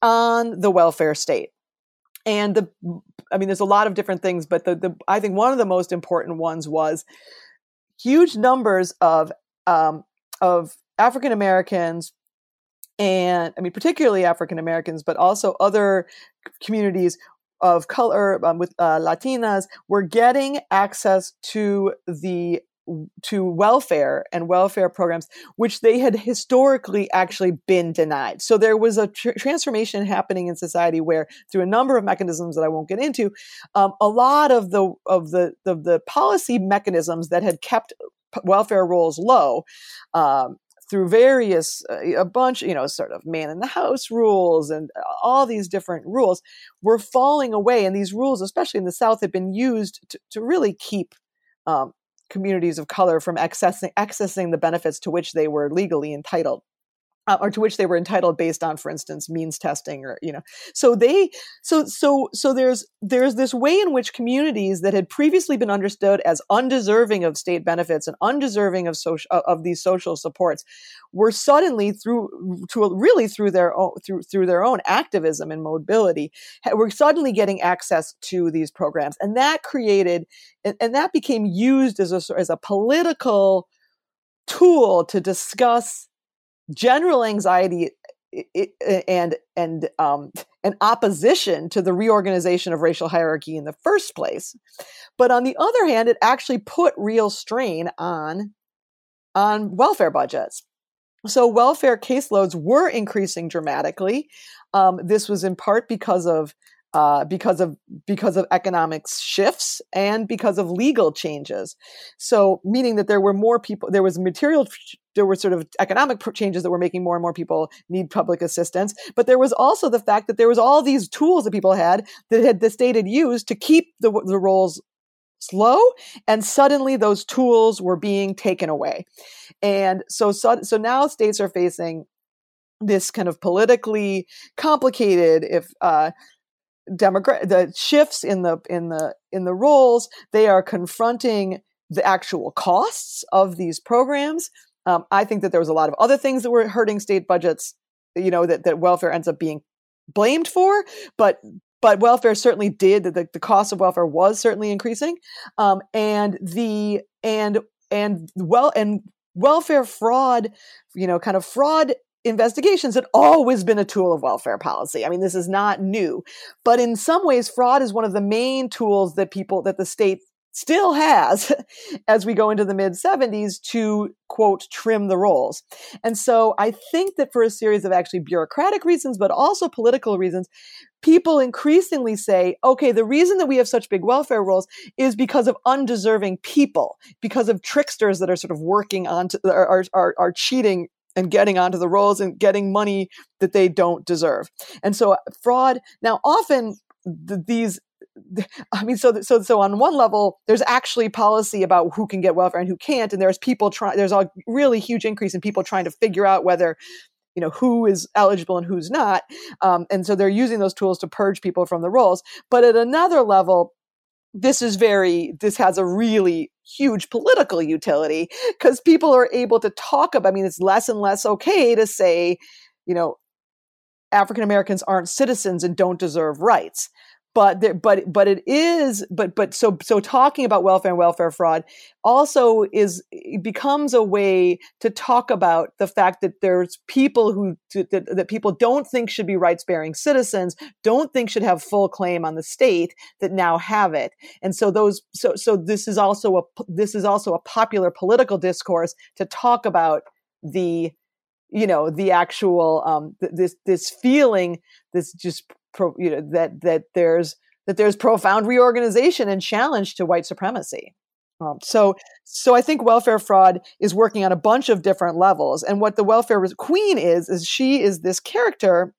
on the welfare state. And the i mean there's a lot of different things but the, the i think one of the most important ones was huge numbers of um, of african americans and I mean, particularly African Americans, but also other communities of color um, with uh, Latinas were getting access to the to welfare and welfare programs, which they had historically actually been denied. So there was a tr- transformation happening in society where, through a number of mechanisms that I won't get into, um, a lot of the of the of the policy mechanisms that had kept welfare rolls low um, through various uh, a bunch you know sort of man in the house rules and all these different rules were falling away and these rules especially in the south had been used to, to really keep um, communities of color from accessing accessing the benefits to which they were legally entitled uh, or to which they were entitled based on for instance means testing or you know so they so so so there's there's this way in which communities that had previously been understood as undeserving of state benefits and undeserving of social of these social supports were suddenly through to really through their own through through their own activism and mobility were suddenly getting access to these programs. And that created and, and that became used as a as a political tool to discuss general anxiety and and um, an opposition to the reorganization of racial hierarchy in the first place. But on the other hand, it actually put real strain on on welfare budgets. So welfare caseloads were increasing dramatically. Um, this was in part because of uh, because of because of economic shifts and because of legal changes. So, meaning that there were more people, there was material, there were sort of economic changes that were making more and more people need public assistance. But there was also the fact that there was all these tools that people had that had the state had used to keep the the rolls slow, and suddenly those tools were being taken away. And so, so, so now states are facing this kind of politically complicated if uh, demographic the shifts in the in the in the roles they are confronting the actual costs of these programs um, i think that there was a lot of other things that were hurting state budgets you know that, that welfare ends up being blamed for but but welfare certainly did the, the cost of welfare was certainly increasing um, and the and and well and welfare fraud you know kind of fraud investigations had always been a tool of welfare policy. I mean, this is not new, but in some ways, fraud is one of the main tools that people, that the state still has [LAUGHS] as we go into the mid 70s to quote trim the rolls. And so I think that for a series of actually bureaucratic reasons, but also political reasons, people increasingly say, okay, the reason that we have such big welfare rolls is because of undeserving people, because of tricksters that are sort of working on, to, are, are, are cheating and getting onto the rolls and getting money that they don't deserve. And so fraud now often th- these [LAUGHS] I mean, so so so on one level, there's actually policy about who can get welfare and who can't, and there's people trying. There's a really huge increase in people trying to figure out whether you know who is eligible and who's not, um, and so they're using those tools to purge people from the rolls. But at another level, this is very this has a really huge political utility because people are able to talk about i mean it's less and less okay to say you know african americans aren't citizens and don't deserve rights but there, but but it is but but so so talking about welfare and welfare fraud also is becomes a way to talk about the fact that there's people who that, that people don't think should be rights bearing citizens don't think should have full claim on the state that now have it. And so those so so this is also a this is also a popular political discourse to talk about the you know the actual um th- this this feeling this just pro, you know that that there's that there's profound reorganization and challenge to white supremacy. Um, so, so I think welfare fraud is working on a bunch of different levels. And what the welfare queen is is she is this character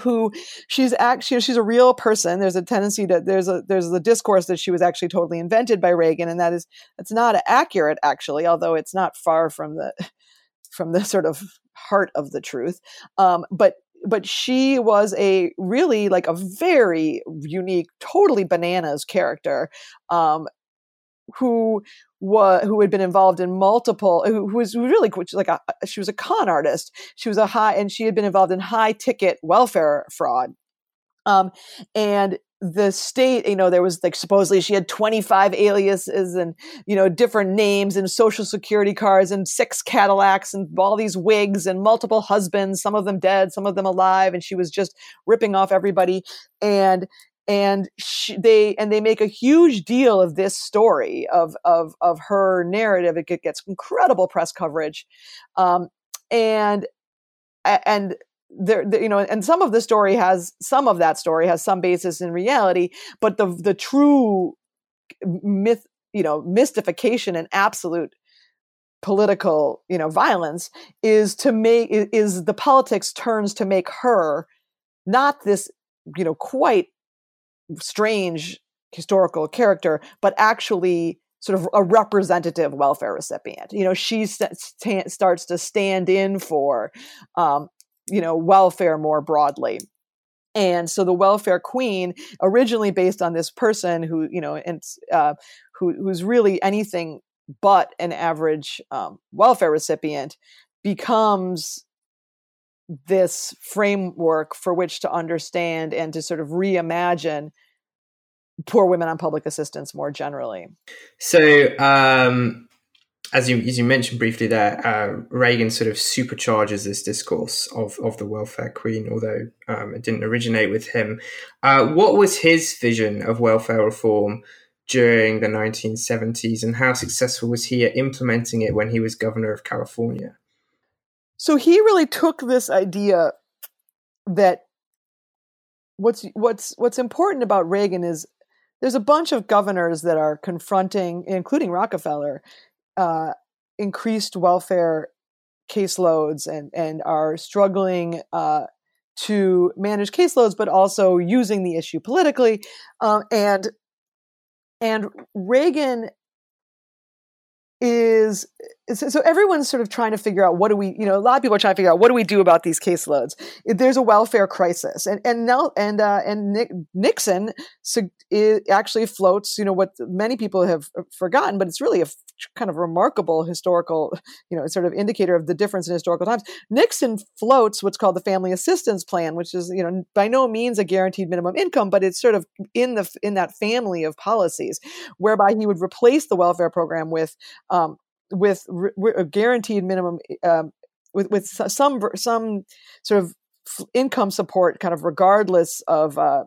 who she's actually she's a real person. There's a tendency to there's a there's the discourse that she was actually totally invented by Reagan, and that is that's not accurate actually, although it's not far from the [LAUGHS] from the sort of heart of the truth. Um, but but she was a really like a very unique, totally bananas character, um, who was who had been involved in multiple who, who was really like a she was a con artist. She was a high and she had been involved in high ticket welfare fraud. Um, and the state, you know, there was like supposedly she had 25 aliases and, you know, different names and social security cards and six Cadillacs and all these wigs and multiple husbands, some of them dead, some of them alive. And she was just ripping off everybody. And, and she, they and they make a huge deal of this story of of of her narrative. It gets incredible press coverage, um, and and there, you know, and some of the story has some of that story has some basis in reality, but the the true myth, you know, mystification and absolute political, you know, violence is to make is the politics turns to make her not this, you know, quite strange historical character, but actually sort of a representative welfare recipient. You know, she st- st- starts to stand in for um, you know, welfare more broadly. And so the welfare queen, originally based on this person who, you know, and uh, who, who's really anything but an average um, welfare recipient, becomes this framework for which to understand and to sort of reimagine poor women on public assistance more generally. So, um, as you as you mentioned briefly there, uh, Reagan sort of supercharges this discourse of of the welfare queen, although um, it didn't originate with him. Uh, what was his vision of welfare reform during the 1970s, and how successful was he at implementing it when he was governor of California? So he really took this idea that what's what's what's important about Reagan is there's a bunch of governors that are confronting, including Rockefeller, uh, increased welfare caseloads and and are struggling uh, to manage caseloads, but also using the issue politically. Um, and and Reagan is so everyone's sort of trying to figure out what do we you know a lot of people are trying to figure out what do we do about these caseloads there's a welfare crisis and and now and uh, and Nick, nixon actually floats you know what many people have forgotten but it's really a kind of remarkable historical you know sort of indicator of the difference in historical times. Nixon floats what's called the family assistance plan which is you know by no means a guaranteed minimum income but it's sort of in the in that family of policies whereby he would replace the welfare program with um, with a guaranteed minimum um, with with some some sort of income support kind of regardless of uh,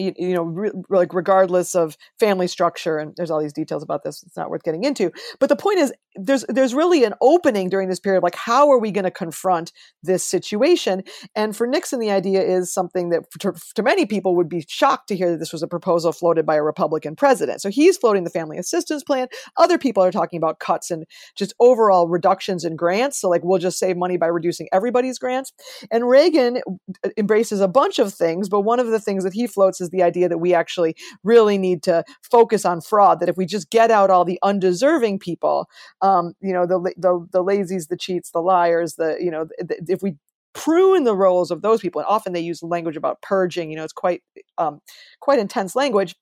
you, you know, re- like regardless of family structure, and there's all these details about this. It's not worth getting into. But the point is, there's there's really an opening during this period. Like, how are we going to confront this situation? And for Nixon, the idea is something that to, to many people would be shocked to hear that this was a proposal floated by a Republican president. So he's floating the family assistance plan. Other people are talking about cuts and just overall reductions in grants. So like, we'll just save money by reducing everybody's grants. And Reagan uh, embraces a bunch of things, but one of the things that he floats is the idea that we actually really need to focus on fraud. That if we just get out all the undeserving people, um, you know, the, the the lazies, the cheats, the liars, the you know, if we prune the roles of those people, and often they use language about purging. You know, it's quite um, quite intense language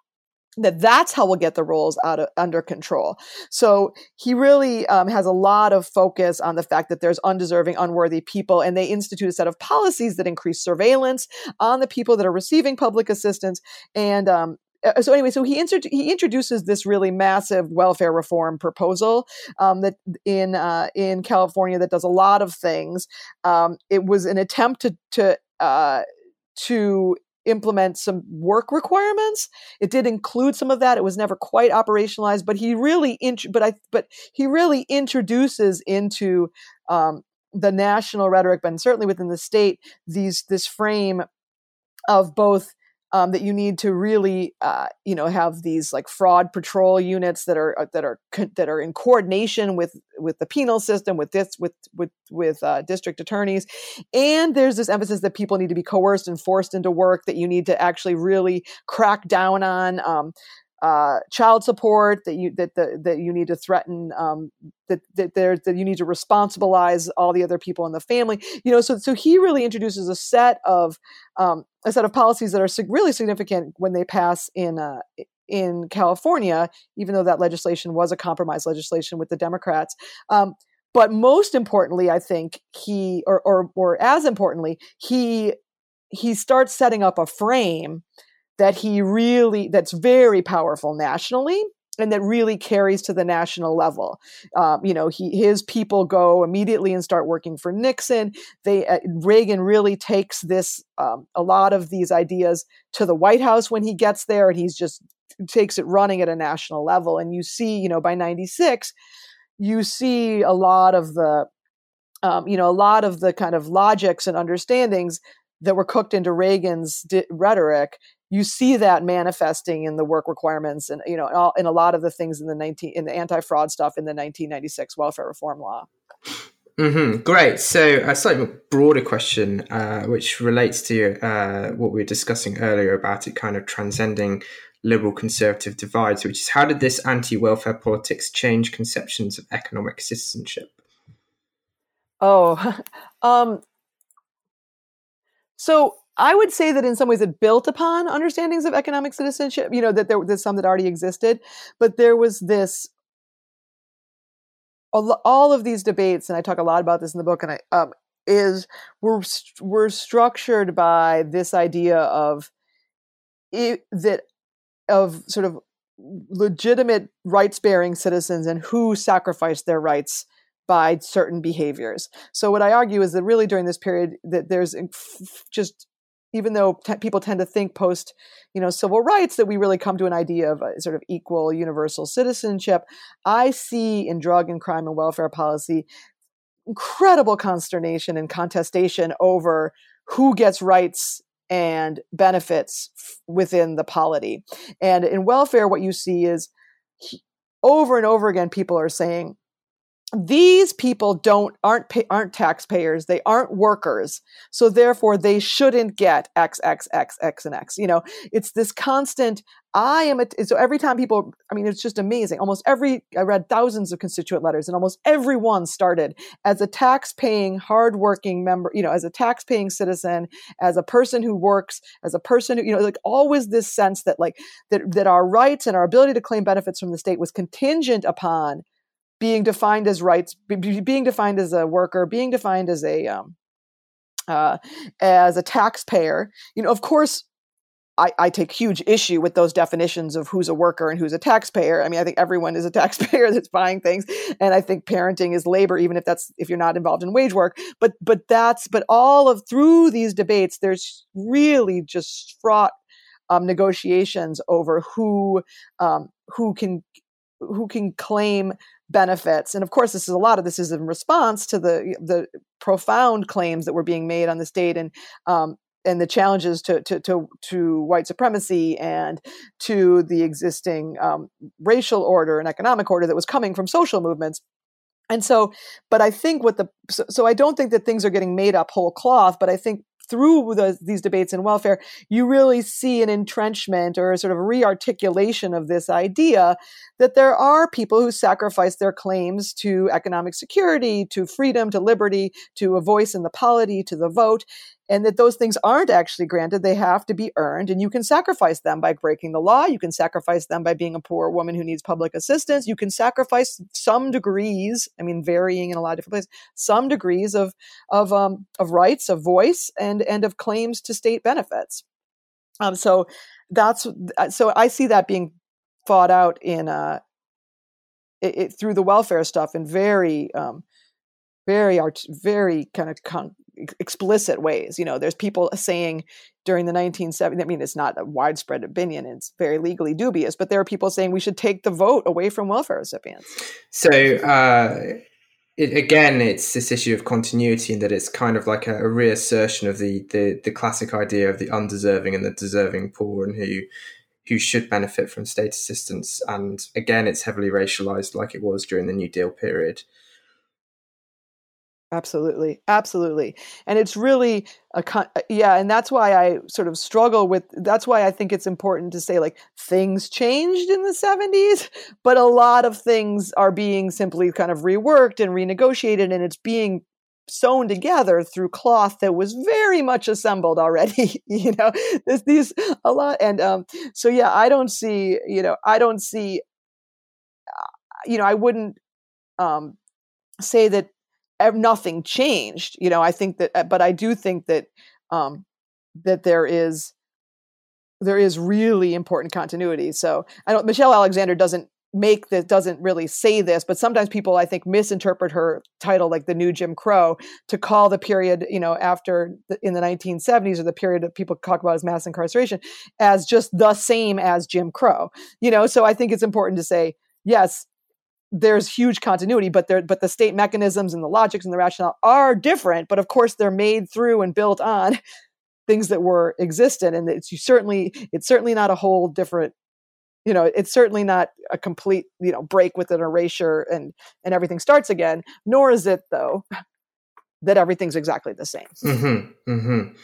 that that's how we'll get the rolls out of under control. So he really um, has a lot of focus on the fact that there's undeserving, unworthy people, and they institute a set of policies that increase surveillance on the people that are receiving public assistance. And um, so anyway, so he, he introduces this really massive welfare reform proposal um, that in uh, in California that does a lot of things. Um, it was an attempt to to uh, to implement some work requirements. It did include some of that. It was never quite operationalized, but he really, int- but I, but he really introduces into um, the national rhetoric, but certainly within the state, these this frame of both um, that you need to really, uh, you know, have these like fraud patrol units that are uh, that are that are in coordination with with the penal system, with this, with with with uh, district attorneys, and there's this emphasis that people need to be coerced and forced into work. That you need to actually really crack down on. Um, uh, child support that you that the, that you need to threaten um, that that there that you need to responsibilize all the other people in the family you know so so he really introduces a set of um, a set of policies that are really significant when they pass in uh, in California even though that legislation was a compromise legislation with the Democrats um, but most importantly I think he or or or as importantly he he starts setting up a frame that he really that's very powerful nationally and that really carries to the national level. Um, you know, he his people go immediately and start working for Nixon. They uh, Reagan really takes this um, a lot of these ideas to the White House when he gets there, and he's just takes it running at a national level. And you see, you know, by '96, you see a lot of the um, you know, a lot of the kind of logics and understandings that were cooked into Reagan's di- rhetoric you see that manifesting in the work requirements and you know in, all, in a lot of the things in the 19 in the anti-fraud stuff in the 1996 welfare reform law. Mm-hmm. great. So a slightly broader question uh, which relates to uh, what we were discussing earlier about it kind of transcending liberal conservative divides which is how did this anti-welfare politics change conceptions of economic citizenship? Oh [LAUGHS] um so I would say that in some ways it built upon understandings of economic citizenship, you know, that there, there's some that already existed, but there was this, all of these debates, and I talk a lot about this in the book, and I, um, is were, were structured by this idea of it, that, of sort of legitimate rights bearing citizens and who sacrificed their rights by certain behaviors. So what I argue is that really during this period that there's just even though people tend to think post you know civil rights that we really come to an idea of a sort of equal universal citizenship. I see in drug and crime and welfare policy incredible consternation and contestation over who gets rights and benefits within the polity. And in welfare what you see is over and over again people are saying these people don't aren't pay, aren't taxpayers they aren't workers so therefore they shouldn't get x x x x and x you know? It's this constant i am a, so every time people i mean it's just amazing almost every i read thousands of constituent letters and almost everyone started as a tax paying hardworking member you know as a tax paying citizen as a person who works as a person who you know like always this sense that like that that our rights and our ability to claim benefits from the state was contingent upon being defined as rights, being defined as a worker, being defined as a um, uh, as a taxpayer. You know, of course, I, I, take huge issue with those definitions of who's a worker and who's a taxpayer. I mean, I think everyone is a [LAUGHS] taxpayer that's buying things, and I think parenting is labor, even if that's if you're not involved in wage work. But but that's but all of through these debates, there's really just fraught um, negotiations over who um, who can who can claim benefits. And of course, this is a lot of this is in response to the the profound claims that were being made on the state and um, and the challenges to, to, to, to, white supremacy and to the existing um, racial order and economic order that was coming from social movements. And so, but I think what the, so, so I don't think that things are getting made up whole cloth, but I think through the, these debates in welfare, you really see an entrenchment or a sort of rearticulation of this idea that there are people who sacrifice their claims to economic security, to freedom, to liberty, to a voice in the polity, to the vote and that those things aren't actually granted. They have to be earned, and you can sacrifice them by breaking the law. You can sacrifice them by being a poor woman who needs public assistance. You can sacrifice some degrees, I mean, varying in a lot of different places, some degrees of of um, of rights, of voice, and and of claims to state benefits. Um, so that's so I see that being fought out in uh, it, it, through the welfare stuff in very um, very art, very kind of con- explicit ways. You know, there's people saying during the 1970s, I mean, it's not a widespread opinion, it's very legally dubious, but there are people saying we should take the vote away from welfare recipients. So, uh, it, again, it's this issue of continuity in that it's kind of like a, a reassertion of the, the, the classic idea of the undeserving and the deserving poor and who who should benefit from state assistance. And again, it's heavily racialized like it was during the New Deal period. Absolutely. Absolutely. And it's really a con- uh, yeah, and that's why I sort of struggle with that's why I think it's important to say like things changed in the 70s, but a lot of things are being simply kind of reworked and renegotiated and it's being sewn together through cloth that was very much assembled already [LAUGHS] you know these a lot and um so yeah i don't see you know i don't see uh, you know i wouldn't um say that nothing changed. You know, I think that, uh, but I do think that um, that there is there is really important continuity. So I don't. Michelle Alexander doesn't make this doesn't really say this but sometimes people i think misinterpret her title like the new jim crow to call the period you know after the, in the 1970s or the period that people talk about as mass incarceration as just the same as jim crow you know so i think it's important to say yes there's huge continuity, but there, but the state mechanisms and the logics and the rationale are different. But of course, they're made through and built on [LAUGHS] things that were existent, and it's you certainly it's certainly not a whole different. You know, it's certainly not a complete you know break with an erasure and and everything starts again. Nor is it though that everything's exactly the same. Mm-hmm, mm-hmm.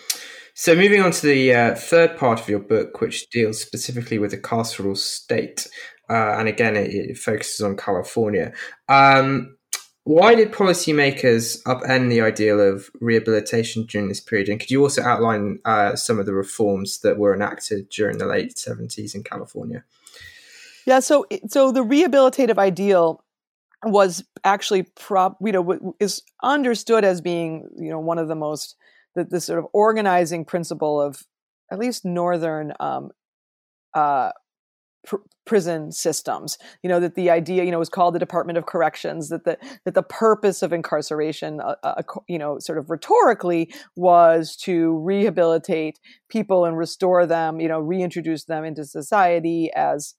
So, moving on to the uh, third part of your book, which deals specifically with the carceral state, uh, and again, it, it, focuses on California. Um, why did policymakers upend the ideal of rehabilitation during this period? And could you also outline uh, some of the reforms that were enacted during the late 70s in California? Yeah, so so the rehabilitative ideal was actually prop you know is understood as being you know one of the most the, the sort of organizing principle of at least northern um, uh, pr- prison systems. You know that the idea, you know, was called the Department of Corrections. That the that the purpose of incarceration, uh, uh, you know, sort of rhetorically, was to rehabilitate people and restore them. You know, reintroduce them into society as,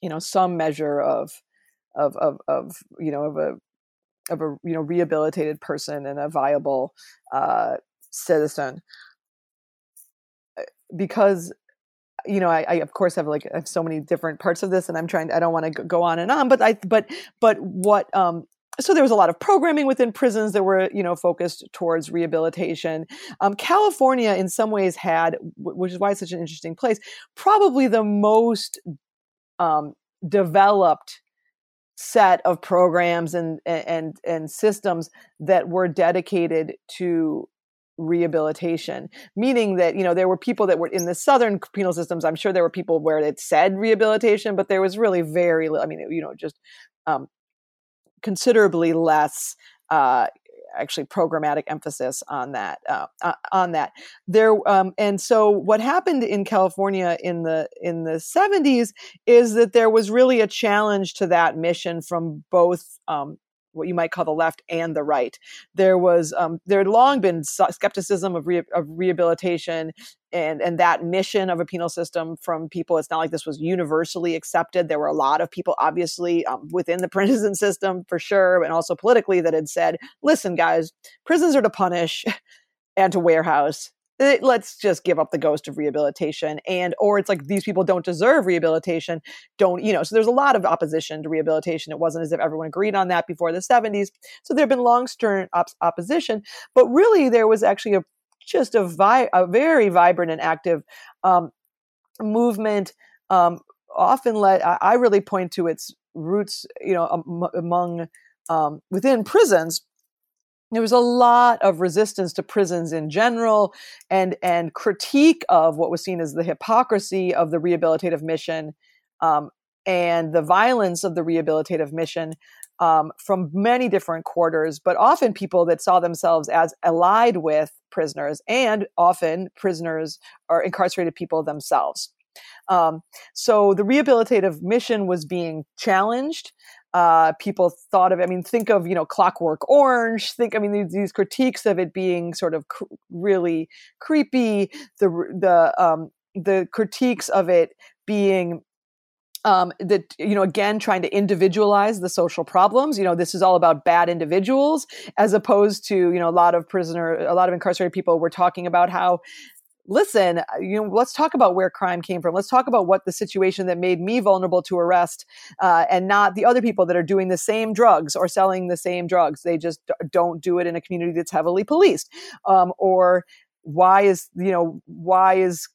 you know, some measure of, of of of you know of a of a you know rehabilitated person and a viable uh, citizen uh, because you know, I, I, of course have like I have so many different parts of this, and I'm trying. To, I don't want to go on and on, but I but but what um so there was a lot of programming within prisons that were you know focused towards rehabilitation um, california in some ways had which is why it's such an interesting place probably the most um, developed set of programs and and and systems that were dedicated to rehabilitation meaning that you know there were people that were in the southern penal systems i'm sure there were people where it said rehabilitation but there was really very little, i mean you know just um, considerably less uh, actually programmatic emphasis on that uh, uh, on that. There um, and so what happened in California in the in the 70s is that there was really a challenge to that mission from both um, what you might call the left and the right. There was um, there had long been skepticism of, re- of rehabilitation and and that mission of a penal system from people. It's not like this was universally accepted. There were a lot of people, obviously, um, within the [LAUGHS] prison system for sure, and also politically, that had said, "Listen, guys, prisons are to punish." [LAUGHS] and to warehouse Eh, let's just give up the ghost of rehabilitation and or it's like these people don't deserve rehabilitation don't you know so there's a lot of opposition to rehabilitation. It wasn't as if everyone agreed on that before the 70s so there have been long stern op- opposition but really there was actually a just a, vi- a very vibrant and active um, movement um, often led I, really point to its roots you know among um, within prisons there was a lot of resistance to prisons in general and and critique of what was seen as the hypocrisy of the rehabilitative mission um, and the violence of the rehabilitative mission um, from many different quarters, but often people that saw themselves as allied with prisoners and often prisoners or incarcerated people themselves. Um, so the rehabilitative mission was being challenged uh, people thought of. I mean, think of you know Clockwork Orange. Think, I mean, these, these critiques of it being sort of cr- really creepy. The the um, the critiques of it being um, that you know again trying to individualize the social problems you know this is all about bad individuals as opposed to you know a lot of prisoner a lot of incarcerated people were talking about how listen, uh, you know, let's talk about where crime came from. Let's talk about what the situation that made me vulnerable to arrest, uh, and not the other people that are doing the same drugs or selling the same drugs. They just don't do it in a community that's heavily policed, um, or why is you know why is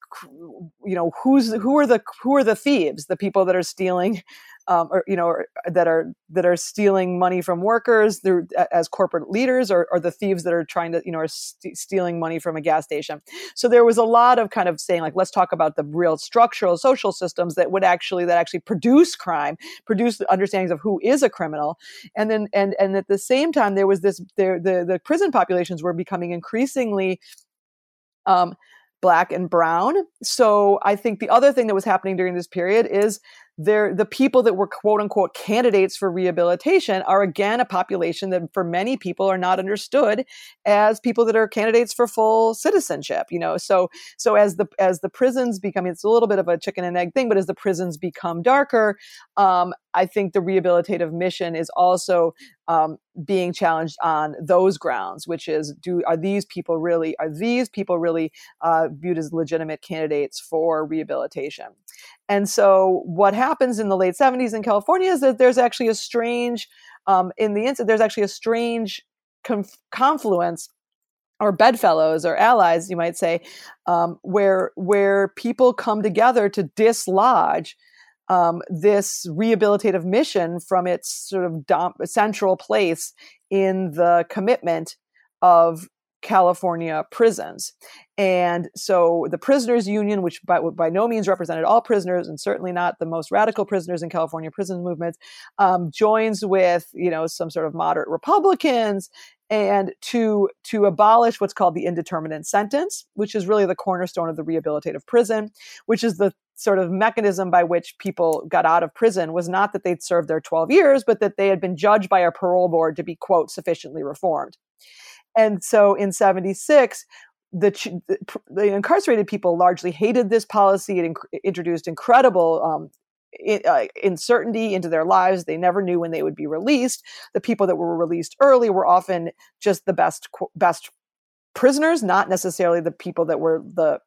you know who's who are the who are the thieves the people that are stealing um, or you know or, that are that are stealing money from workers they're as corporate leaders or, or the thieves that are trying to you know are st- stealing money from a gas station? So there was a lot of kind of saying like let's talk about the real structural social systems that would actually that actually produce crime produce the understandings of who is a criminal. And then and and at the same time there was this there the the prison populations were becoming increasingly um, black and brown. So I think the other thing that was happening during this period is they're the people that were quote unquote candidates for rehabilitation are again a population that for many people are not understood as people that are candidates for full citizenship you know so so as the as the prisons become it's a little bit of a chicken and egg thing but as the prisons become darker um, I think the rehabilitative mission is also um, being challenged on those grounds, which is, do are these people really are these people really uh, viewed as legitimate candidates for rehabilitation? And so, what happens in the late '70s in California is that there's actually a strange, um, in the incident, there's actually a strange conf- confluence or bedfellows or allies, you might say, um, where where people come together to dislodge um, this rehabilitative mission from its sort of dom- central place in the commitment of California prisons. And so the prisoners union, which by, by no means represented all prisoners and certainly not the most radical prisoners in California prison movements, um, joins with, you know, some sort of moderate Republicans and to to abolish what's called the indeterminate sentence, which is really the cornerstone of the rehabilitative prison, which is the sort of mechanism by which people got out of prison was not that they'd served their 12 years, but that they had been judged by a parole board to be, quote, sufficiently reformed. And so in 76, the, the, incarcerated people largely hated this policy. It inc- introduced incredible um, uh, uncertainty into their lives. They never knew when they would be released. The people that were released early were often just the best best prisoners, not necessarily the people that were the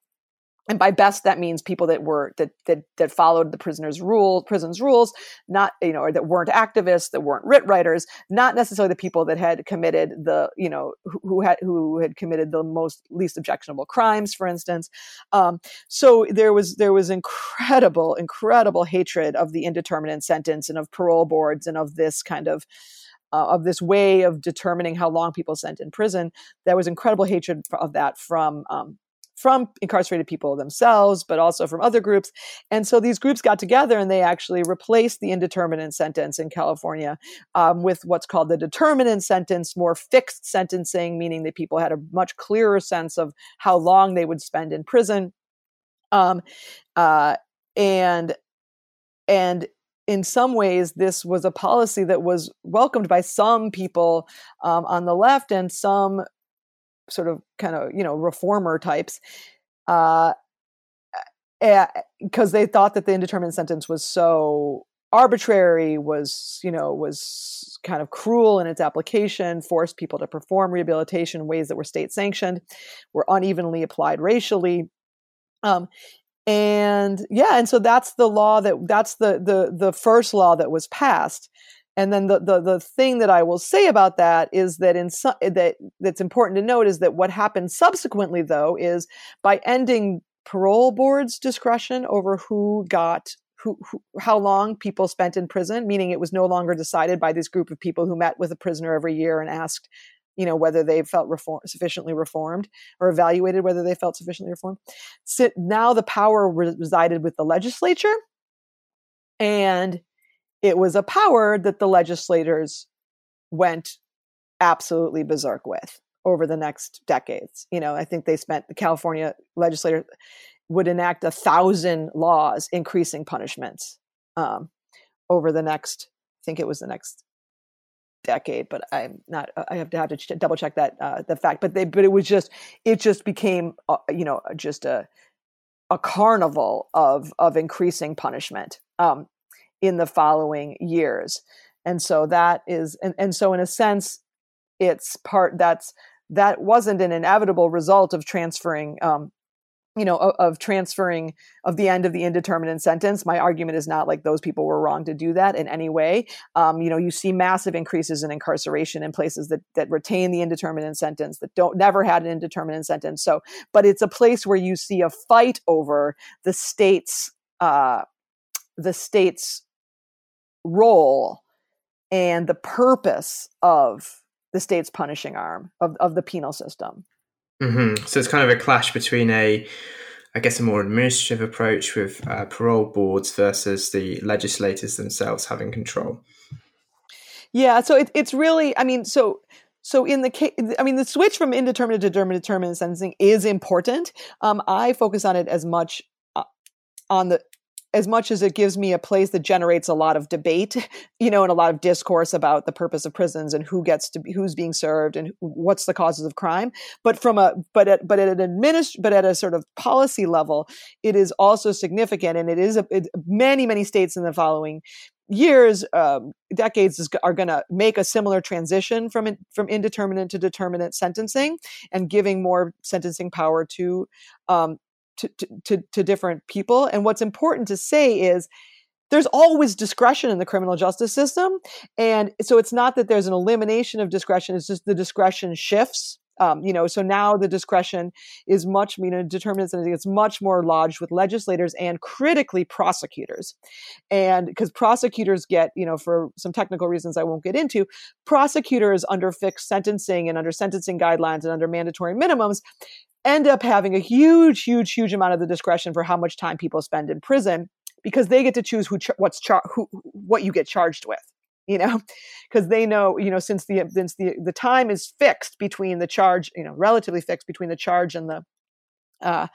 and by best that means people that were that that that followed the prisoners rule prison's rules not you know or that weren't activists that weren't writ writers not necessarily the people that had committed the you know who, who had who had committed the most least objectionable crimes for instance um, so there was there was incredible incredible hatred of the indeterminate sentence and of parole boards and of this kind of uh, of this way of determining how long people sent in prison. There was incredible hatred of that from um, from incarcerated people themselves, but also from other groups. And so these groups got together and they actually replaced the indeterminate sentence in California um, with what's called the determinate sentence, more fixed sentencing, meaning that people had a much clearer sense of how long they would spend in prison. Um, uh, and and in some ways, this was a policy that was welcomed by some people um, on the left and some sort of kind of you know reformer types uh because they thought that the indeterminate sentence was so arbitrary was you know was kind of cruel in its application forced people to perform rehabilitation in ways that were state sanctioned were unevenly applied racially um, and yeah and so that's the law that that's the the the first law that was passed and then the, the the thing that I will say about that is that in some, eh, that that's important to note is that what happened subsequently though is by ending parole board's discretion over who got who, who, how long people spent in prison, meaning it was no longer decided by this group of people who met with a prisoner every year and asked, you know, whether they felt reform, sufficiently reformed or evaluated whether they felt sufficiently reformed. So now the power resided with the legislature, and it was a power that the legislators went absolutely berserk with over the next decades. You know, I think they spent the California legislature would enact a thousand laws increasing punishments um, over the next. I think it was the next decade, but I'm not. I have to have to ch- double check that uh, the fact. But they, but it was just, it just became, uh, you know, just a a carnival of of increasing punishment. Um, in the following years. And so that is, and, and so in a sense, it's part that's that wasn't an inevitable result of transferring um, you know of, of, transferring of the end of the indeterminate sentence. My argument is not like those people were wrong to do that in any way. Um, you know you see massive increases in incarceration in places that that retain the indeterminate sentence that don't never had an indeterminate sentence. So but it's a place where you see a fight over the state's uh, the state's role and the purpose of the state's punishing arm of, of the penal system. Mm-hmm. So it's kind of a clash between a, I guess, a more administrative approach with uh, parole boards versus the legislators themselves having control. Yeah, so it, it's really, I mean, so so in the case, I mean, the switch from indeterminate to determinate sentencing is important. Um, I focus on it as much uh, on the as much as it gives me a place that generates a lot of debate, [LAUGHS] you know, and a lot of discourse about the purpose of prisons and who gets to be, who's being served and what's the causes of crime. But from a, but at, but at an administ, but at a sort of policy level, it is also significant. And it is a, it, many, many states in the following years, um, decades is, are going to make a similar transition from from indeterminate to determinate sentencing and giving more sentencing power to um, to, to, to different people. And what's important to say is there's always discretion in the criminal justice system. And so it's not that there's an elimination of discretion, it's just the discretion shifts. Um, you know, so now the discretion is much, you know, determinants and it's much more lodged with legislators and critically prosecutors. And because prosecutors get, you know, for some technical reasons I won't get into, prosecutors under fixed sentencing and under sentencing guidelines and under mandatory minimums end up having a huge, huge, huge amount of the discretion for how much time people spend in prison because they get to choose who what's char- who what you get charged with you know? [LAUGHS] Because they know you know since the since the the time is fixed between the charge you know relatively fixed between the charge and the uh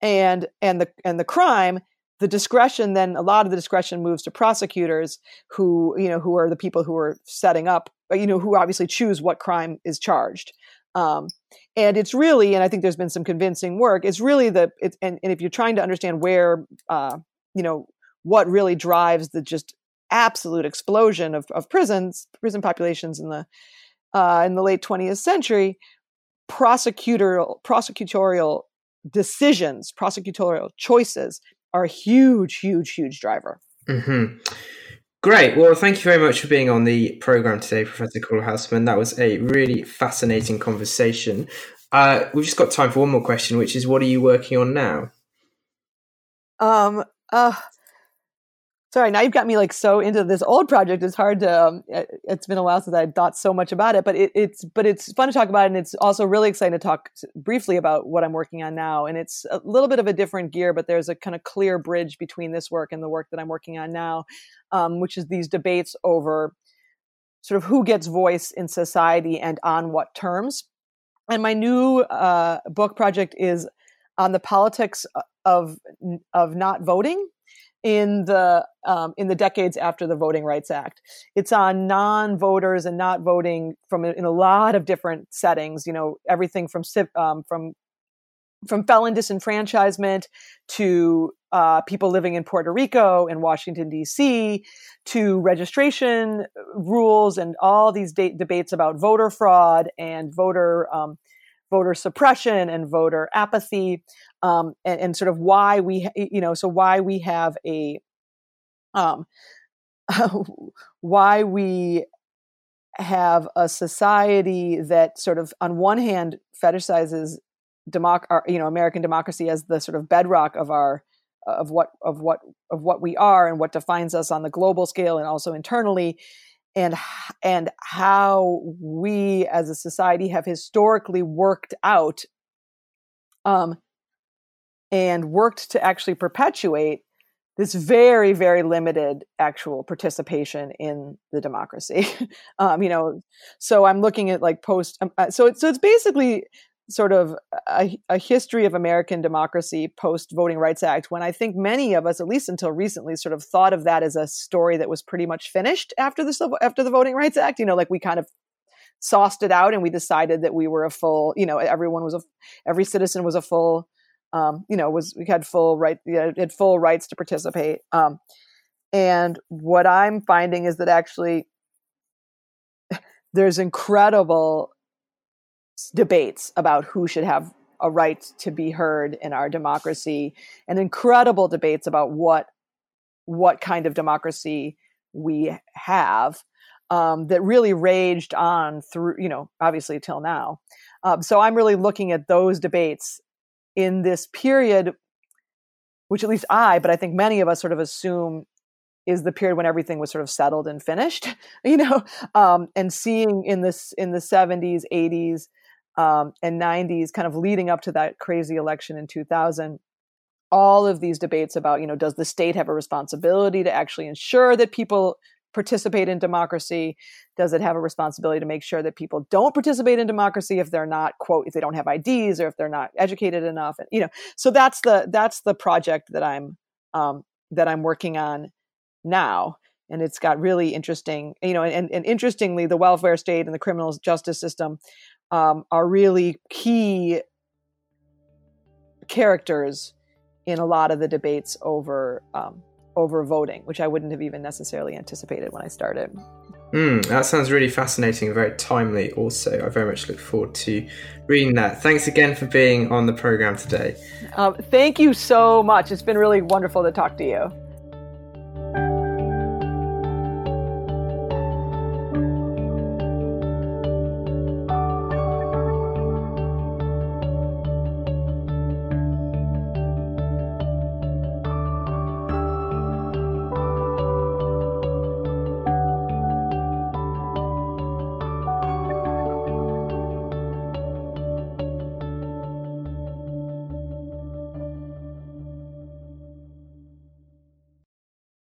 and and the and the crime the discretion then a lot of the discretion moves to prosecutors who you know who are the people who are setting up you know who obviously choose what crime is charged. Um, and it's really and i think there's been some convincing work it's really the it's and, and if you're trying to understand where uh, you know what really drives the just absolute explosion of, of prisons prison populations in the uh, in the late 20th century prosecutorial prosecutorial decisions prosecutorial choices are a huge huge huge driver mm-hmm. Great. Well, thank you very much for being on the program today, Professor Kohler-Hausmann. That was a really fascinating conversation. Uh, we've just got time for one more question, which is what are you working on now? Um, uh, sorry now you've got me like so into this old project it's hard to um, it, has been a while since i thought so much about it but it, it's but it's fun to talk about and it's also really exciting to talk briefly about what i'm working on now and it's a little bit of a different gear but there's a kind of clear bridge between this work and the work that i'm working on now um, which is these debates over sort of who gets voice in society and on what terms. And my new uh, book project is on the politics of of not voting in the um, in the decades after the Voting Rights Act. It's on non-voters and not voting from in a lot of different settings. You know, everything from um, from from felon disenfranchisement to uh, people living in Puerto Rico and Washington D.C. to registration rules and all these de- debates about voter fraud and voter um, voter suppression and voter apathy um, and, and, sort of why we, you know, so why we have a, um, [LAUGHS] why we have a society that sort of, on one hand, fetishizes democ- or, you know, American democracy as the sort of bedrock of our of what of what of what we are and what defines us on the global scale and also internally and and how we as a society have historically worked out um, and worked to actually perpetuate this very very limited actual participation in the democracy. [LAUGHS] Um, you know so i'm looking at like post um, uh, so it's so it's basically sort of a, a history of american democracy post voting rights act when i think many of us at least until recently sort of thought of that as a story that was pretty much finished after the after the voting rights act you know like we kind of sauced it out and we decided that we were a full you know everyone was a every citizen was a full um, you know, was we had full right, had full rights to participate. Um, and what I'm finding is that actually [LAUGHS] there's incredible debates about who should have a right to be heard in our democracy, and incredible debates about what what kind of democracy we have. Um, that really raged on through, you know, obviously till now. Um, so I'm really looking at those debates in this period, which at least I, but I think many of us sort of assume is the period when everything was sort of settled and finished, [LAUGHS] you know, um, and seeing in this in the 70s, 80s, um, and 90s, kind of leading up to that crazy election in 2000, all of these debates about, you know, does the state have a responsibility to actually ensure that people participate in democracy? Does it have a responsibility to make sure that people don't participate in democracy if they're not quote if they don't have IDs or if they're not educated enough? And, you know, so that's the that's the project that I'm um, that I'm working on now, and it's got really interesting, you know, and, and interestingly, the welfare state and the criminal justice system um, are really key characters in a lot of the debates over um, over voting, which I wouldn't have even necessarily anticipated when I started. Mm, that sounds really fascinating and very timely, also. I very much look forward to reading that. Thanks again for being on the program today. Um, thank you so much. It's been really wonderful to talk to you.